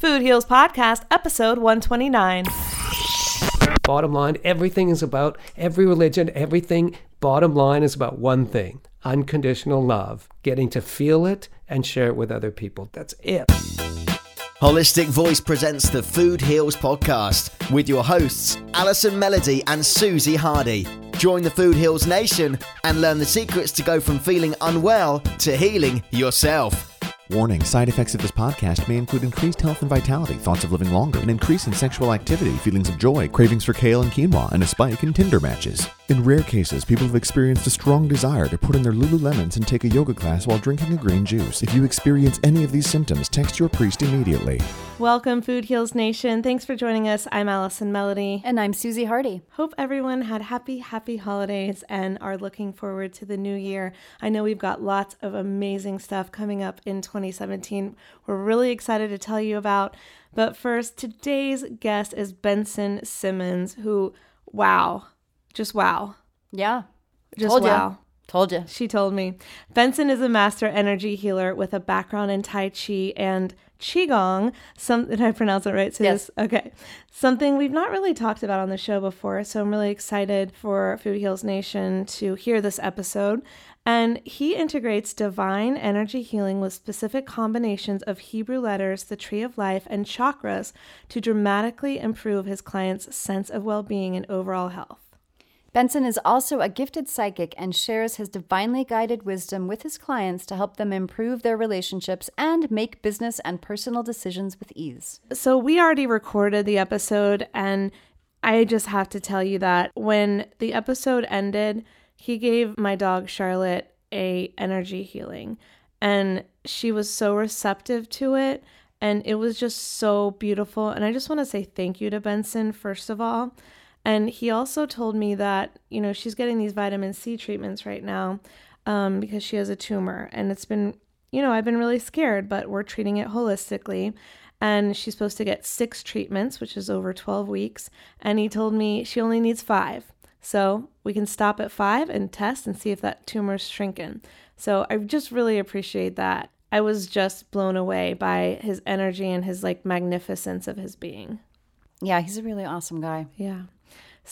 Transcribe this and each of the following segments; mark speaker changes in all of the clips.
Speaker 1: Food Heals Podcast, episode 129.
Speaker 2: Bottom line, everything is about every religion, everything, bottom line is about one thing unconditional love, getting to feel it and share it with other people. That's it.
Speaker 3: Holistic Voice presents the Food Heals podcast with your hosts, Allison Melody and Susie Hardy. Join the Food Heals Nation and learn the secrets to go from feeling unwell to healing yourself.
Speaker 4: Warning side effects of this podcast may include increased health and vitality, thoughts of living longer, an increase in sexual activity, feelings of joy, cravings for kale and quinoa, and a spike in Tinder matches. In rare cases, people have experienced a strong desire to put in their Lululemons and take a yoga class while drinking a green juice. If you experience any of these symptoms, text your priest immediately.
Speaker 1: Welcome, Food Heals Nation. Thanks for joining us. I'm Allison Melody.
Speaker 5: And I'm Susie Hardy.
Speaker 1: Hope everyone had happy, happy holidays and are looking forward to the new year. I know we've got lots of amazing stuff coming up in 2017. We're really excited to tell you about. But first, today's guest is Benson Simmons, who, wow, just wow.
Speaker 5: Yeah.
Speaker 1: Just
Speaker 5: Told
Speaker 1: wow.
Speaker 5: Ya. Told you.
Speaker 1: She told me. Benson is a master energy healer with a background in Tai Chi and Qigong. Some did I pronounce it right? So
Speaker 5: Yes.
Speaker 1: this- okay. Something we've not really talked about on the show before. So I'm really excited for Food Heals Nation to hear this episode. And he integrates divine energy healing with specific combinations of Hebrew letters, the tree of life, and chakras to dramatically improve his clients' sense of well being and overall health.
Speaker 5: Benson is also a gifted psychic and shares his divinely guided wisdom with his clients to help them improve their relationships and make business and personal decisions with ease.
Speaker 1: So we already recorded the episode and I just have to tell you that when the episode ended, he gave my dog Charlotte a energy healing and she was so receptive to it and it was just so beautiful and I just want to say thank you to Benson first of all. And he also told me that, you know, she's getting these vitamin C treatments right now um, because she has a tumor. And it's been, you know, I've been really scared, but we're treating it holistically. And she's supposed to get six treatments, which is over 12 weeks. And he told me she only needs five. So we can stop at five and test and see if that tumor's shrinking. So I just really appreciate that. I was just blown away by his energy and his like magnificence of his being.
Speaker 5: Yeah, he's a really awesome guy.
Speaker 1: Yeah.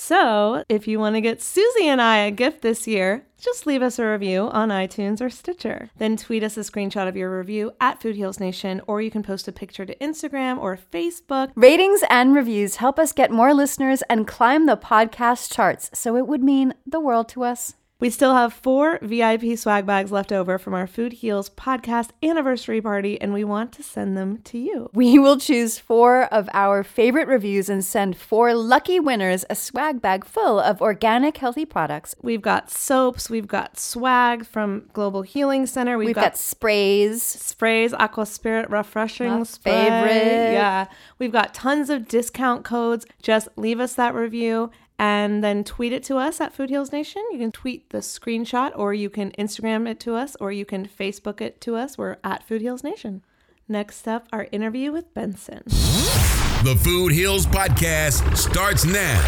Speaker 1: So, if you want to get Susie and I a gift this year, just leave us a review on iTunes or Stitcher. Then tweet us a screenshot of your review at Food Heals Nation, or you can post a picture to Instagram or Facebook.
Speaker 5: Ratings and reviews help us get more listeners and climb the podcast charts, so it would mean the world to us.
Speaker 1: We still have four VIP swag bags left over from our Food Heals podcast anniversary party, and we want to send them to you.
Speaker 5: We will choose four of our favorite reviews and send four lucky winners a swag bag full of organic, healthy products.
Speaker 1: We've got soaps, we've got swag from Global Healing Center, we've,
Speaker 5: We've
Speaker 1: got,
Speaker 5: got sprays.
Speaker 1: sprays, Aqua Spirit refreshing
Speaker 5: My
Speaker 1: spray.
Speaker 5: favorite.
Speaker 1: Yeah. We've got tons of discount codes. Just leave us that review and then tweet it to us at Food Heals Nation. You can tweet the screenshot or you can Instagram it to us or you can Facebook it to us. We're at Food Heals Nation. Next up, our interview with Benson.
Speaker 6: The Food Heals Podcast starts now.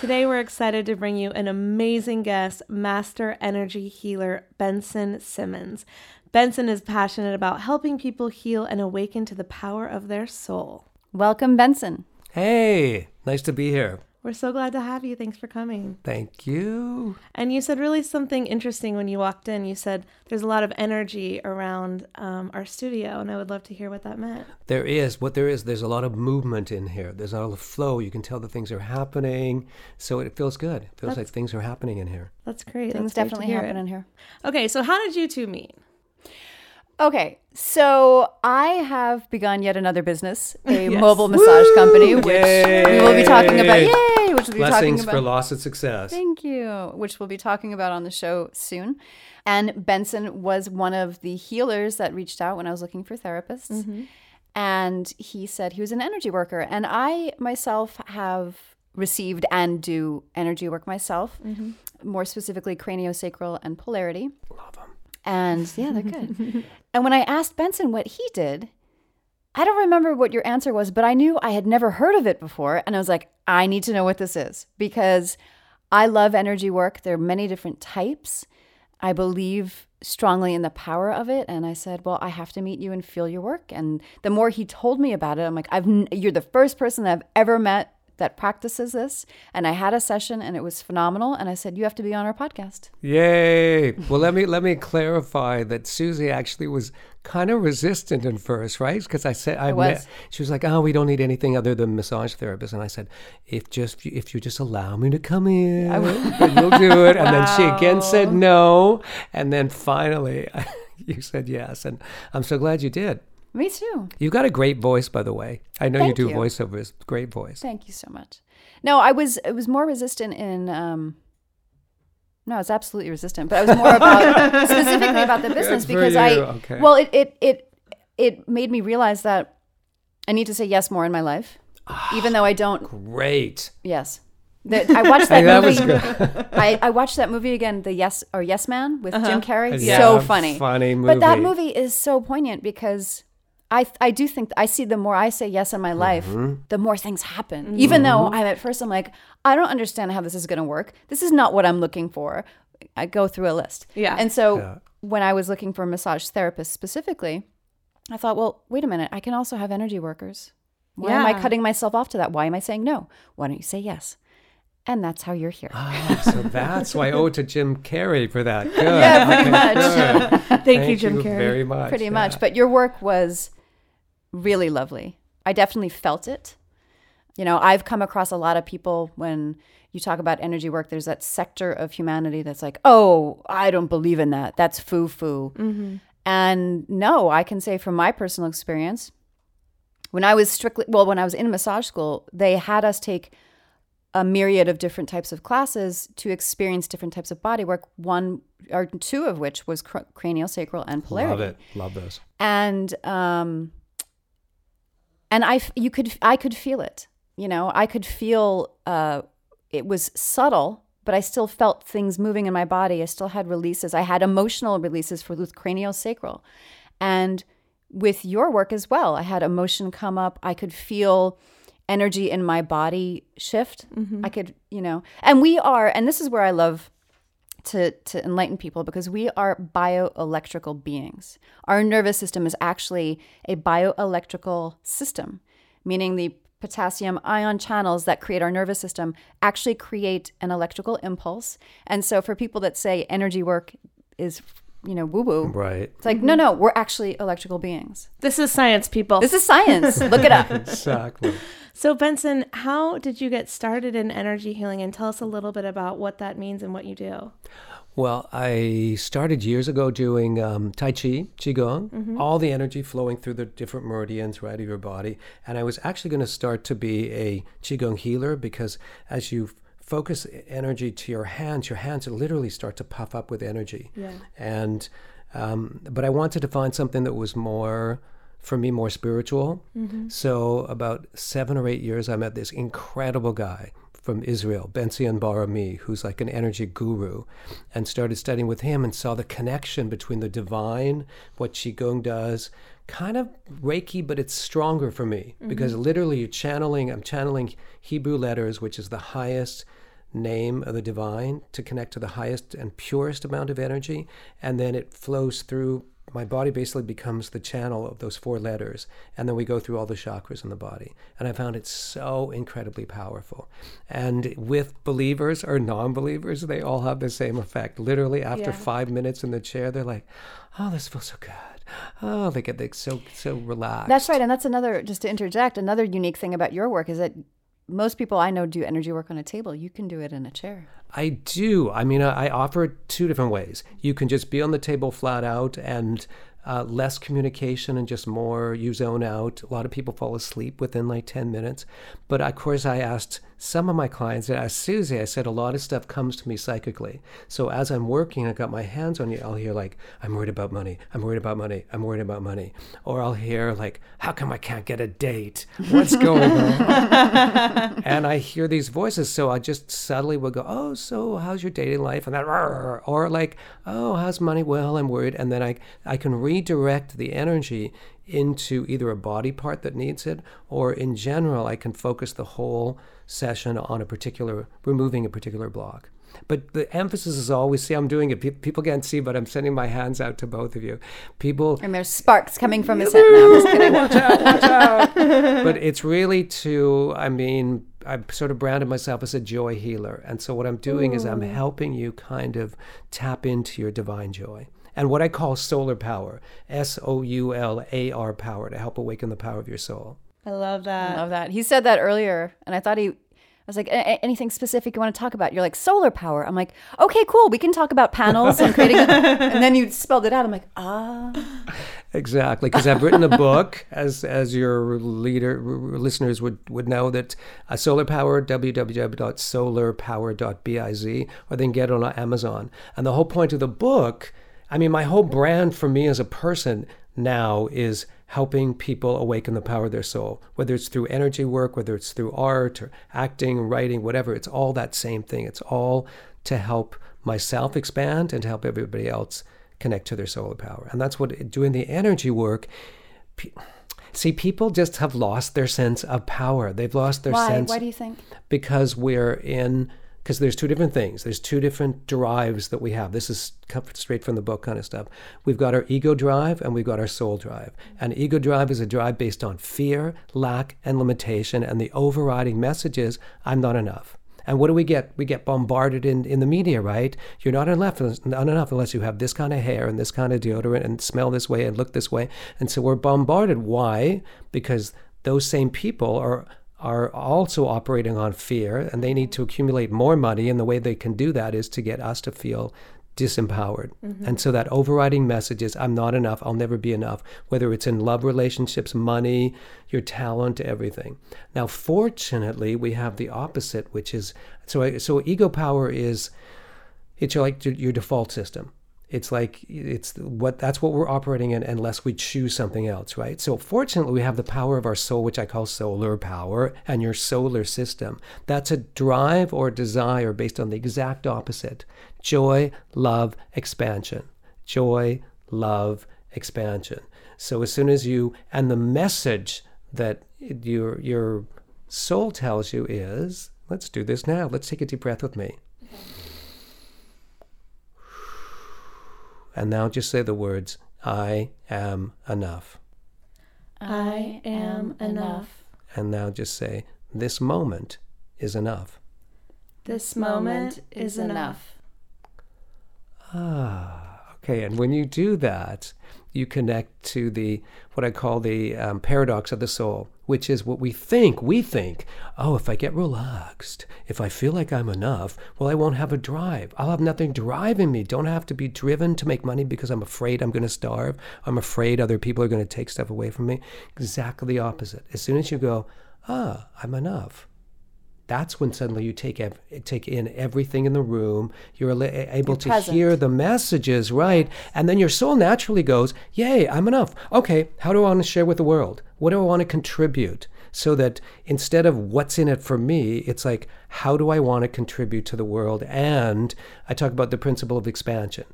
Speaker 1: Today, we're excited to bring you an amazing guest, Master Energy Healer Benson Simmons. Benson is passionate about helping people heal and awaken to the power of their soul.
Speaker 5: Welcome, Benson.
Speaker 2: Hey, nice to be here.
Speaker 1: We're so glad to have you. Thanks for coming.
Speaker 2: Thank you.
Speaker 1: And you said really something interesting when you walked in. You said there's a lot of energy around um, our studio, and I would love to hear what that meant.
Speaker 2: There is. What there is, there's a lot of movement in here. There's a lot of flow. You can tell that things are happening. So it feels good. It feels
Speaker 1: That's-
Speaker 2: like things are happening in here.
Speaker 1: That's great.
Speaker 5: Things
Speaker 1: That's
Speaker 5: definitely
Speaker 1: hear.
Speaker 5: happen in here.
Speaker 1: Okay, so how did you two meet?
Speaker 5: Okay, so I have begun yet another business, a
Speaker 1: Yes.
Speaker 5: mobile massage company, which we will be talking about.
Speaker 2: Yay!
Speaker 5: Yay! Which we'll be talking
Speaker 2: Blessings
Speaker 5: about.
Speaker 2: for loss and success.
Speaker 5: Thank you. Which we'll be talking about on the show soon. And Benson was one of the healers that reached out when I was looking for therapists. Mm-hmm. And he said he was an energy worker. And I myself have received and do energy work myself, mm-hmm. more specifically craniosacral and polarity.
Speaker 2: Love 'em.
Speaker 5: And yeah, they're good. and when I asked Benson what he did, I don't remember what your answer was, but I knew I had never heard of it before. And I was like, I need to know what this is because I love energy work. There are many different types. I believe strongly in the power of it. And I said, Well, I have to meet you and feel your work. And the more he told me about it, I'm like, I've, You're the first person I've ever met that practices this. And I had a session and it was phenomenal. And I said, You have to be on our podcast.
Speaker 2: Yay! Well, let me let me clarify that Susie actually was kind of resistant at first, right? Because I said I,
Speaker 5: I was.
Speaker 2: met. She was like, "Oh, we don't need anything other than massage therapists," and I said, "If just if you just allow me to come in, then we'll do it." And then she again said no, and then finally you said yes, and I'm so glad you did.
Speaker 5: Me too.
Speaker 2: You've got a great voice, by the way. I know you do
Speaker 5: you.
Speaker 2: voiceovers. Great voice.
Speaker 5: Thank you so much. No, I was it was more resistant in um no, I was absolutely resistant, but I was more about specifically about the business
Speaker 2: Good
Speaker 5: because I.
Speaker 2: Okay.
Speaker 5: well it, it it it made me realize that I need to say yes more in my life. even though I don't
Speaker 2: Great.
Speaker 5: yes. That I watched that
Speaker 2: Hey, that
Speaker 5: movie.
Speaker 2: was.
Speaker 5: I, I watched that movie again, the Yes or Yes Man with Jim Carrey.
Speaker 2: Yeah,
Speaker 5: so funny.
Speaker 2: funny movie.
Speaker 5: But that
Speaker 2: movie.
Speaker 5: movie is so poignant because I I do think I see the more I say yes in my life,
Speaker 2: Mm-hmm.
Speaker 5: the more things happen. Even though I'm at first I'm like, I don't understand how this is going to work. This is not what I'm looking for. I go through a list.
Speaker 1: Yeah.
Speaker 5: And so
Speaker 2: Yeah.
Speaker 5: when I was looking for a massage therapist specifically, I thought, well, wait a minute, I can also have energy workers. Why am I cutting myself off to that? Why am I saying no? Why don't you say yes? And that's how you're here.
Speaker 2: Oh, so that's why I owe it to Jim Carrey for that. Good.
Speaker 5: Yeah, pretty
Speaker 2: Okay,
Speaker 5: much.
Speaker 2: good.
Speaker 1: Thank, you, Jim Carrey.
Speaker 2: very much.
Speaker 5: pretty
Speaker 2: yeah.
Speaker 5: much. But your work was really lovely. I definitely felt it. You know, I've come across a lot of people when you talk about energy work, there's that sector of humanity that's like, oh, I don't believe in that. That's foo foo. And no, I can say from my personal experience, when I was strictly, well, when I was in massage school, they had us take a myriad of different types of classes to experience different types of body work. One or two of which was cr- cranial, sacral, and polarity
Speaker 2: Love it. Love those.
Speaker 5: and um and i you could i could feel it you know? I could feel uh it was subtle but i still felt things moving in my body. I still had releases. I had emotional releases for with craniosacral. And with your work as well i had emotion come up. I could feel energy in my body shift. I could you know? And we are and this is where i love to, to enlighten people because we are bioelectrical beings. Our nervous system is actually a bioelectrical system, meaning the potassium ion channels that create our nervous system actually create an electrical impulse. And so for people that say energy work is, you know, woo woo,
Speaker 2: Right.
Speaker 5: it's like, no, no, we're actually electrical beings.
Speaker 1: This is science, people.
Speaker 5: This is science. Look it up.
Speaker 2: Exactly.
Speaker 1: so, Benson, how did you get started in energy healing? And tell us a little bit about what that means and what you do.
Speaker 2: Well, I started years ago doing um, Tai Chi, Qigong, all the energy flowing through the different meridians right of your body. And I was actually going to start to be a Qigong healer because as you f- focus energy to your hands, your hands literally start to puff up with energy.
Speaker 1: Yeah.
Speaker 2: And, um, but I wanted to find something that was more, for me, more spiritual. So about seven or eight years, I met this incredible guy from Israel, Benzion Barami, who's like an energy guru, and started studying with him and saw the connection between the divine, what Qigong does, kind of Reiki, but it's stronger for me because literally you're channeling, I'm channeling Hebrew letters, which is the highest name of the divine to connect to the highest and purest amount of energy, and then it flows through my body basically becomes the channel of those four letters, and then we go through all the chakras in the body. And I found it so incredibly powerful. And with believers or non-believers, they all have the same effect. Literally, after
Speaker 1: Yeah.
Speaker 2: five minutes in the chair, they're like, "Oh, this feels so good." Oh, they get like, so so relaxed.
Speaker 5: That's right. And that's another, just to interject, another unique thing about your work is that most people I know do energy work on a table. You can do it in a chair.
Speaker 2: I do. I mean, I, offer two different ways. You can just be on the table flat out and uh, less communication and just more you zone out. A lot of people fall asleep within like 10 minutes. But of course, I asked some of my clients, asked Susie, I said, a lot of stuff comes to me psychically. So as I'm working, I got my hands on you, I'll hear like, I'm worried about money. I'm worried about money. I'm worried about money. Or I'll hear like, how come I can't get a date? What's going on? and I hear these voices, so I just subtly will go, "Oh, so how's your dating life?" And then, "Rrr," or like, "Oh, how's money?" Well, I'm worried, and then I I can redirect the energy into either a body part that needs it, or in general, I can focus the whole session on a particular, removing a particular block. But the emphasis is always, see, I'm doing it. Pe- People can't see, but I'm sending my hands out to both of you. People
Speaker 5: And there's sparks coming from his head now. I'm just kidding.
Speaker 2: watch out, watch out. but it's really to, I mean, I've sort of branded myself as a joy healer. And so what I'm doing is I'm helping you kind of tap into your divine joy. And what I call solar power, S O U L A R power, to help awaken the power of your soul.
Speaker 1: I love that.
Speaker 5: I love that. He said that earlier, and I thought he. I was like, "A- a- anything specific you want to talk about? You're like solar power. I'm like, okay, cool. We can talk about panels and creating. A, and then you spelled it out. I'm like, ah.
Speaker 2: Exactly, because I've written a book, as as your leader r- listeners would, would know that uh, solar power www.solarpower.biz, or they can get it on Amazon. And the whole point of the book, I mean, my whole brand for me as a person now is helping people awaken the power of their soul, whether it's through energy work, whether it's through art or acting, writing, whatever. It's all that same thing. It's all to help myself expand and to help everybody else connect to their solar power. And that's what doing the energy work. pe- See, people just have lost their sense of power. They've lost their
Speaker 5: Why?
Speaker 2: sense
Speaker 5: Why do you think?
Speaker 2: because we're in because there's two different things there's two different drives that we have this is straight from the book kind of stuff we've got our ego drive and we've got our soul drive and ego drive is a drive based on fear lack and limitation and the overriding message is i'm not enough and what do we get? We get bombarded in, in the media, right? You're not enough, not enough unless you have this kind of hair and this kind of deodorant and smell this way and look this way. And so we're bombarded. Why? Because those same people are are also operating on fear and they need to accumulate more money and the way they can do that is to get us to feel disempowered. Mm-hmm. And so that overriding message is I'm not enough, I'll never be enough, whether it's in love relationships, money, your talent, everything. Now fortunately, we have the opposite which is so so ego power is it's your, like your default system. It's like it's what that's what we're operating in unless we choose something else, right? So fortunately, we have the power of our soul, which I call solar power, and your solar system. That's a drive or desire based on the exact opposite: joy, love, expansion. Joy, love, expansion. So as soon as you and the message that your your soul tells you is, let's do this now. Let's take a deep breath with me. And now just say the words, I am enough.
Speaker 1: I am enough.
Speaker 2: And now just say, this moment is enough.
Speaker 1: This moment is enough.
Speaker 2: Ah, okay. And when you do that, you connect to the what I call the um, paradox of the soul, which is what we think. We think, oh, if I get relaxed, if I feel like I'm enough, well, I won't have a drive. I'll have nothing driving me. Don't have to be driven to make money because I'm afraid I'm going to starve. I'm afraid other people are going to take stuff away from me. Exactly the opposite. As soon as you go, ah, I'm enough that's when suddenly you take ev- take in everything in the room. You're able
Speaker 5: You're
Speaker 2: to
Speaker 5: present.
Speaker 2: hear the messages, right? And then your soul naturally goes, "Yay, I'm enough. Okay, how do I want to share with the world? What do I want to contribute?" So that instead of what's in it for me, it's like, how do I want to contribute to the world? And I talk about the principle of expansion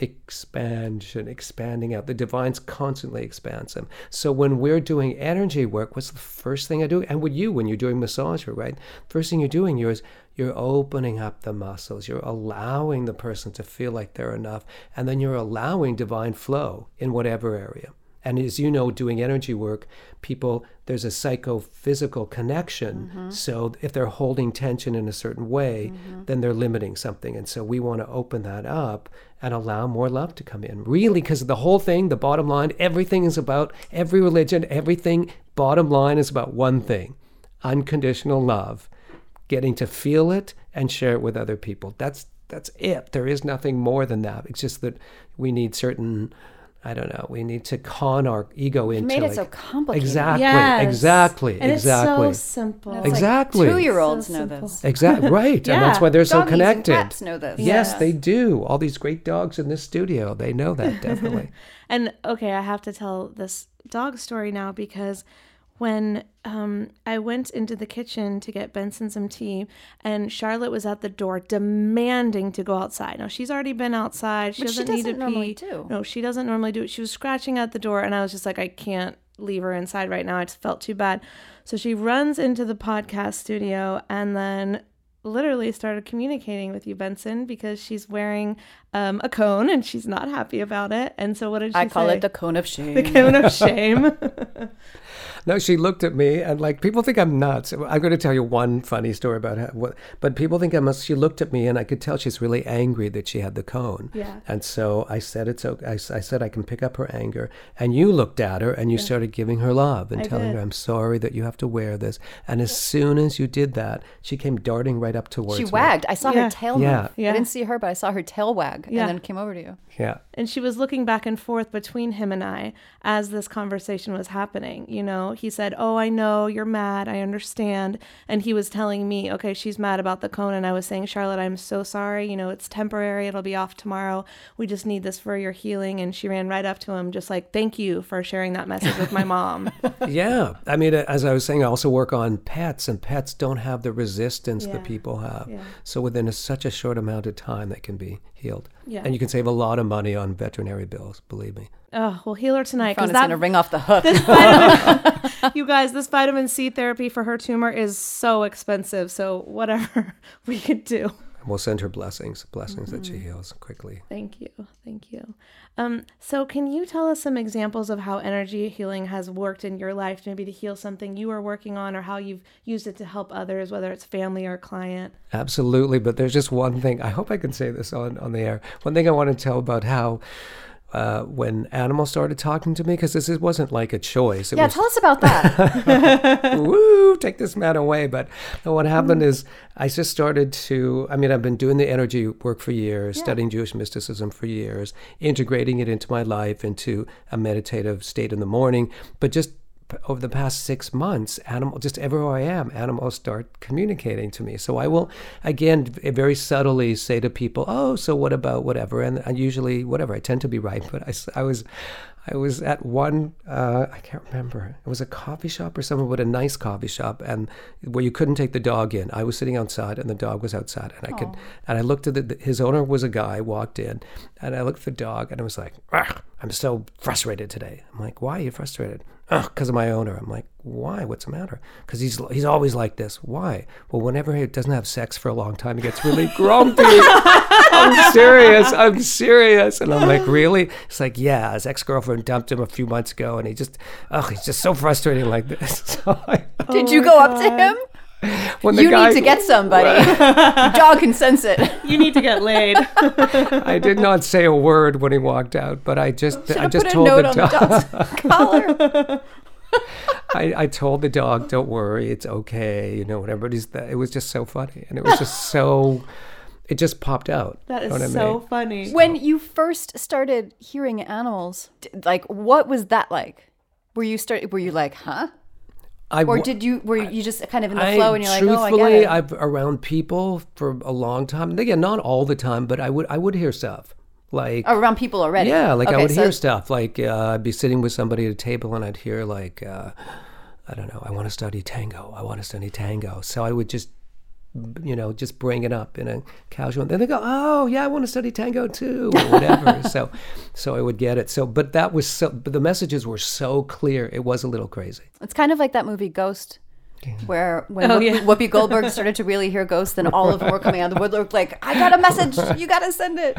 Speaker 2: expansion, expanding out. The divine's constantly expands them. So when we're doing energy work, what's the first thing I do? And with you, when you're doing massage, right? First thing you're doing is you're opening up the muscles. You're allowing the person to feel like they're enough. And then you're allowing divine flow in whatever area. And as you know, doing energy work, people, there's a psychophysical connection.
Speaker 5: Mm-hmm.
Speaker 2: So if they're holding tension in a certain way, then they're limiting something. And so we want to open that up and allow more love to come in. Really, because the whole thing, the bottom line, everything is about every religion, everything, bottom line is about one thing unconditional love. Getting to feel it and share it with other people. That's that's it. There is nothing more than that. It's just that we need certain I don't know. We need to con our ego into
Speaker 5: made it
Speaker 2: like,
Speaker 5: so complicated.
Speaker 2: Exactly.
Speaker 1: Yes.
Speaker 2: Exactly.
Speaker 1: And
Speaker 2: exactly.
Speaker 1: it's so simple.
Speaker 5: It's like
Speaker 2: Exactly.
Speaker 5: Two-year-olds
Speaker 1: So
Speaker 5: know
Speaker 1: simple.
Speaker 5: this.
Speaker 2: Exactly right, and that's why they're so
Speaker 5: Doggies and
Speaker 2: connected.
Speaker 5: cats know this.
Speaker 2: Yes,
Speaker 1: Yes.
Speaker 2: they do. All these great dogs in this studio, they know that definitely.
Speaker 1: And okay, I have to tell this dog story now because when um, I went into the kitchen to get Benson some tea, and Charlotte was at the door demanding to go outside. Now she's already been outside. She
Speaker 5: Which she
Speaker 1: doesn't need
Speaker 5: doesn't
Speaker 1: to
Speaker 5: normally
Speaker 1: pee.
Speaker 5: do.
Speaker 1: No, she doesn't normally do it. She was scratching at the door, and I was just like, I can't leave her inside right now. I just felt too bad. So she runs into the podcast studio and then literally started communicating with you, Benson, because she's wearing um, a cone and she's not happy about it. And so what did she
Speaker 5: I call it the cone of shame.
Speaker 1: the cone of shame.
Speaker 2: No, she looked at me and like people think I'm nuts. I'm going to tell you one funny story about how, what, but people think I'm. nuts. She looked at me and I could tell she's really angry that she had the cone.
Speaker 1: Yeah.
Speaker 2: And so I said it's okay. I said I can pick up her anger, and you looked at her and you started giving her love and
Speaker 1: I
Speaker 2: telling
Speaker 1: did.
Speaker 2: her I'm sorry that you have to wear this. And as soon as you did that, she came darting right up towards you.
Speaker 5: She
Speaker 2: me.
Speaker 5: wagged. I saw
Speaker 1: Yeah.
Speaker 5: her tail
Speaker 2: Yeah.
Speaker 5: move.
Speaker 1: Yeah.
Speaker 5: I didn't see her, but I saw her tail wag
Speaker 1: Yeah.
Speaker 5: and then came over to you.
Speaker 2: Yeah.
Speaker 1: and she was looking back and forth between him and I as this conversation was happening. You know, he said, Oh, I know you're mad. I understand. And he was telling me, Okay, she's mad about the cone. And I was saying, Charlotte, I'm so sorry. You know, it's temporary. It'll be off tomorrow. We just need this for your healing. And she ran right up to him, just like, Thank you for sharing that message with my mom.
Speaker 2: yeah. I mean, uh, as I was saying, I also work on pets, and pets don't have the resistance
Speaker 1: Yeah.
Speaker 2: that people have.
Speaker 1: Yeah.
Speaker 2: So within a, such a short amount of time, they can be healed.
Speaker 1: Yeah.
Speaker 2: And you can save a lot of money on veterinary bills, believe me.
Speaker 1: Oh, we'll heal her tonight. Because
Speaker 5: is
Speaker 1: that
Speaker 5: going to ring off the hook.
Speaker 1: you guys, this vitamin C therapy for her tumor is so expensive. So whatever we could do.
Speaker 2: We'll send her blessings, blessings that
Speaker 1: Mm-hmm.
Speaker 2: she heals quickly.
Speaker 1: Thank you. Thank you. Um, so can you tell us some examples of how energy healing has worked in your life, maybe to heal something you are working on or how you've used it to help others, whether it's family or client?
Speaker 2: Absolutely. But there's just one thing. I hope I can say this on, on the air. One thing I want to tell about how. Uh, when animals started talking to me, because this is, wasn't like a choice. It
Speaker 5: yeah,
Speaker 2: was,
Speaker 5: tell us about that.
Speaker 2: woo, take this man away. But what happened is I just started to, I mean, I've been doing the energy work for years, studying Jewish mysticism for years, integrating it into my life, into a meditative state in the morning. But just over the past six months, animal, just everywhere I am, animals start communicating to me. So I will, again, very subtly say to people, oh, so what about whatever? And I usually, whatever, I tend to be right. But I, I was, I was at one, uh, I can't remember. It was a coffee shop or somewhere, but a nice coffee shop, and where you couldn't take the dog in. I was sitting outside, and the dog was outside, and I could, and I looked at the, his owner was a guy, walked in, and I looked at the dog, and I was like, I'm so frustrated today. I'm like, why are you frustrated? Because of my owner. I'm like, why? What's the matter? Because he's he's always like this. Why? Well, whenever he doesn't have sex for a long time, he gets really grumpy. I'm serious. I'm serious. And I'm like, really? It's like, yeah. His ex girlfriend dumped him a few months ago, and he just, oh, he's just so frustrating like this. So I,
Speaker 5: Did you oh go up to him?
Speaker 2: when the
Speaker 5: You
Speaker 2: guy,
Speaker 5: need to get somebody. Your dog can sense it.
Speaker 1: You need to get laid.
Speaker 2: I did not say a word when he walked out, but I just, I
Speaker 5: Should've
Speaker 2: just
Speaker 5: put a
Speaker 2: told
Speaker 5: note
Speaker 2: the
Speaker 5: on the
Speaker 2: dog.
Speaker 5: dog's collar.
Speaker 2: I, I told the dog, "Don't worry, it's okay," you know, whatever. It, is that, it was just so funny, and it was just so. It just popped out.
Speaker 1: That
Speaker 2: You know what I
Speaker 1: is so
Speaker 2: mean?
Speaker 1: funny.
Speaker 5: When you first started hearing animals, like what was that like? Were you start? Were you like, huh?
Speaker 2: I
Speaker 5: Or did you? Were you just kind of in the
Speaker 2: I-
Speaker 5: flow and you're like, oh, I get it?
Speaker 2: I've around people for a long time. Again, not all the time, but I would I would hear stuff like
Speaker 5: Oh, around people already.
Speaker 2: yeah, like I would
Speaker 5: so-
Speaker 2: hear stuff like uh, I'd be sitting with somebody at a table and I'd hear like uh, I don't know, I want to study tango. I want to study tango. So I would just you know, just bring it up in a casual. Then they go, "Oh, yeah, I want to study tango too," or whatever. so, so I would get it. So, but that was so. But the messages were so clear. It was a little crazy.
Speaker 5: It's kind of like that movie Ghost, where when
Speaker 1: Oh,
Speaker 5: Whoopi,
Speaker 1: yeah.
Speaker 5: Whoopi Goldberg started to really hear ghosts, then all of them were coming out of the woodwork like, "I got a message. You got to send it."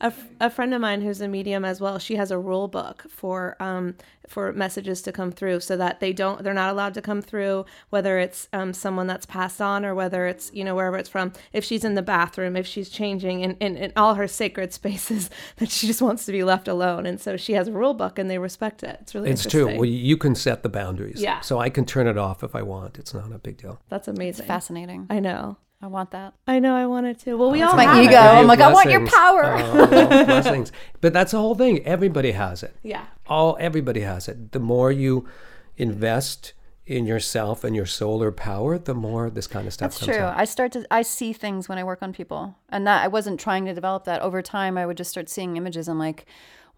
Speaker 1: a, f- a friend of mine who's a medium as well she has a rule book for um for messages to come through so that they don't they're not allowed to come through whether it's um someone that's passed on or whether it's you know wherever it's from if she's in the bathroom if she's changing in, in, in all her sacred spaces that she just wants to be left alone and so she has a rule book and they respect it it's really
Speaker 2: It's true. Well, you can set the boundaries.
Speaker 1: Yeah.
Speaker 2: So I can turn it off if I want. It's not a big deal.
Speaker 1: that's amazing
Speaker 5: Fascinating.
Speaker 1: i know
Speaker 5: I want that.
Speaker 1: i know i wanted to well we all
Speaker 5: my
Speaker 1: have it.
Speaker 5: ego. I'm like, I want your power.
Speaker 2: Oh, blessings. But that's the whole thing. Everybody has it.
Speaker 1: yeah
Speaker 2: All everybody has it. The more you invest in yourself and your solar power, the more this kind of stuff
Speaker 5: That's
Speaker 2: comes
Speaker 5: true.
Speaker 2: out.
Speaker 5: I start to I see things when I work on people, and that I wasn't trying to develop that over time. I would just start seeing images. I'm like,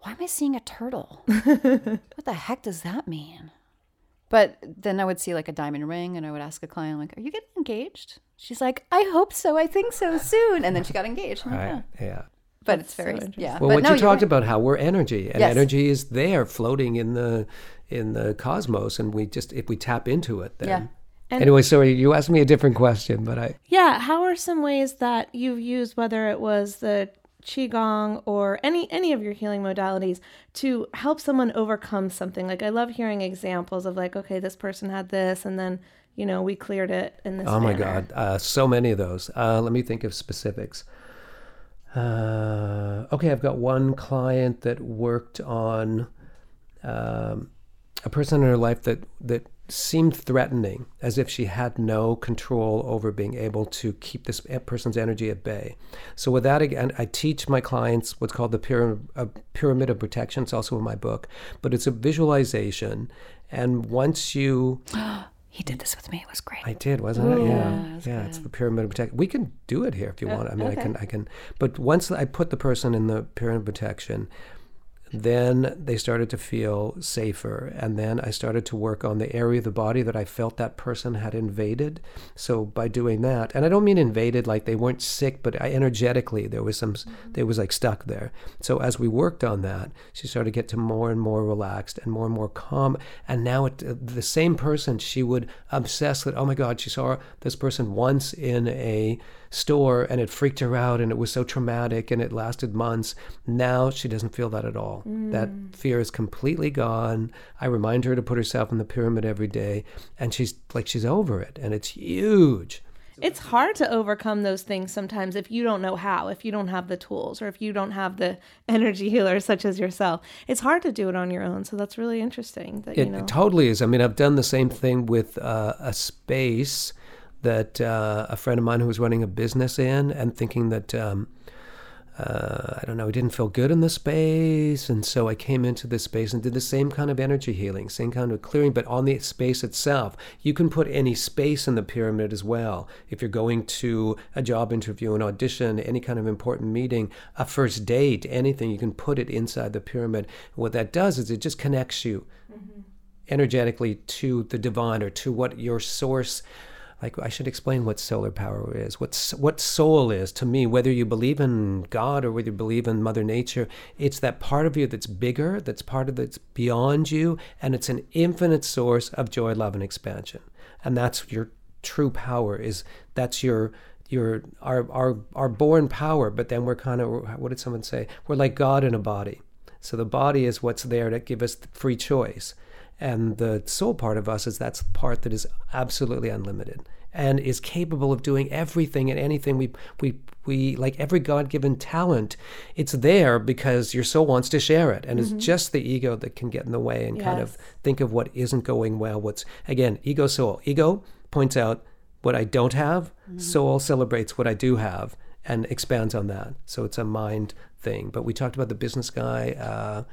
Speaker 5: why am I seeing a turtle? what the heck does that mean? But then I would see like a diamond ring, and I would ask a client, like, "Are you getting engaged?" She's like, "I hope so. I think so soon." And then she got engaged. Like,
Speaker 2: Right.
Speaker 5: "Yeah."
Speaker 2: Yeah.
Speaker 5: But it's very
Speaker 1: interesting.
Speaker 5: yeah.
Speaker 2: Well,
Speaker 5: but
Speaker 2: what
Speaker 5: no,
Speaker 2: you talked
Speaker 5: right.
Speaker 2: about how we're energy and
Speaker 5: Yes.
Speaker 2: energy is there floating in the in the cosmos and we just if we tap into it then
Speaker 5: Yeah.
Speaker 1: And-
Speaker 2: anyway sorry you asked me a different question but i
Speaker 1: Yeah, how are some ways that you've used whether it was the qigong or any any of your healing modalities to help someone overcome something? Like I love hearing examples of like, okay, this person had this and then, you know, we cleared it in this
Speaker 2: oh my
Speaker 1: manner.
Speaker 2: god uh, so many of those uh, let me think of specifics uh, okay i've got one client that worked on um, a person in her life that that seemed threatening, as if she had no control over being able to keep this person's energy at bay. So with that again, I teach my clients what's called the pyramid, uh, pyramid of protection. It's also in my book, but it's a visualization. And once you
Speaker 5: He did this with me. It was great.
Speaker 2: I did, wasn't it? Yeah,
Speaker 5: that's
Speaker 2: yeah. It's the pyramid of protection. We can do it here if you want. I mean, I can, I can. But once I put the person in the pyramid of protection, then they started to feel safer, and then I started to work on the area of the body that I felt that person had invaded. So by doing that, and I don't mean invaded like they weren't sick, but I, energetically there was some, mm-hmm. they was like stuck there. So as we worked on that, she started to get to more and more relaxed and more and more calm. And now it, uh, the same person, she would obsess that, oh my God, she saw this person once in a store and it freaked her out and it was so traumatic and it lasted months. Now she doesn't feel that at all. That fear is completely gone. I remind her to put herself in the pyramid every day and she's like, she's over it. And it's huge.
Speaker 1: It's hard to overcome those things sometimes if you don't know how, if you don't have the tools, or if you don't have the energy healers such as yourself. It's hard to do it on your own. So that's really interesting that
Speaker 2: It,
Speaker 1: you know.
Speaker 2: it totally is. I mean, I've done the same thing with uh, a space that uh, a friend of mine who was running a business in and thinking that, um, uh, I don't know, he didn't feel good in the space. And so I came into this space and did the same kind of energy healing, same kind of clearing, but on the space itself. You can put any space in the pyramid as well. If you're going to a job interview, an audition, any kind of important meeting, a first date, anything, you can put it inside the pyramid. What that does is it just connects you energetically to the divine or to what your source like I should explain what solar power is, what what soul is to me. Whether you believe in God or whether you believe in Mother Nature, it's that part of you that's bigger, that's part of that's beyond you, and it's an infinite source of joy, love, and expansion. And that's your true power. Is that's your your our our our born power. But then we're kind of what did someone say? We're like God in a body. So the body is what's there to give us free choice. And the soul part of us is that's the part that is absolutely unlimited and is capable of doing everything and anything we we we like every god-given talent it's there because your soul wants to share it. And it's just the ego that can get in the way and kind of think of what isn't going well. What's again ego soul. Ego points out what i don't have. Soul celebrates what i do have and expands on that. So it's a mind thing. But we talked about the business guy uh,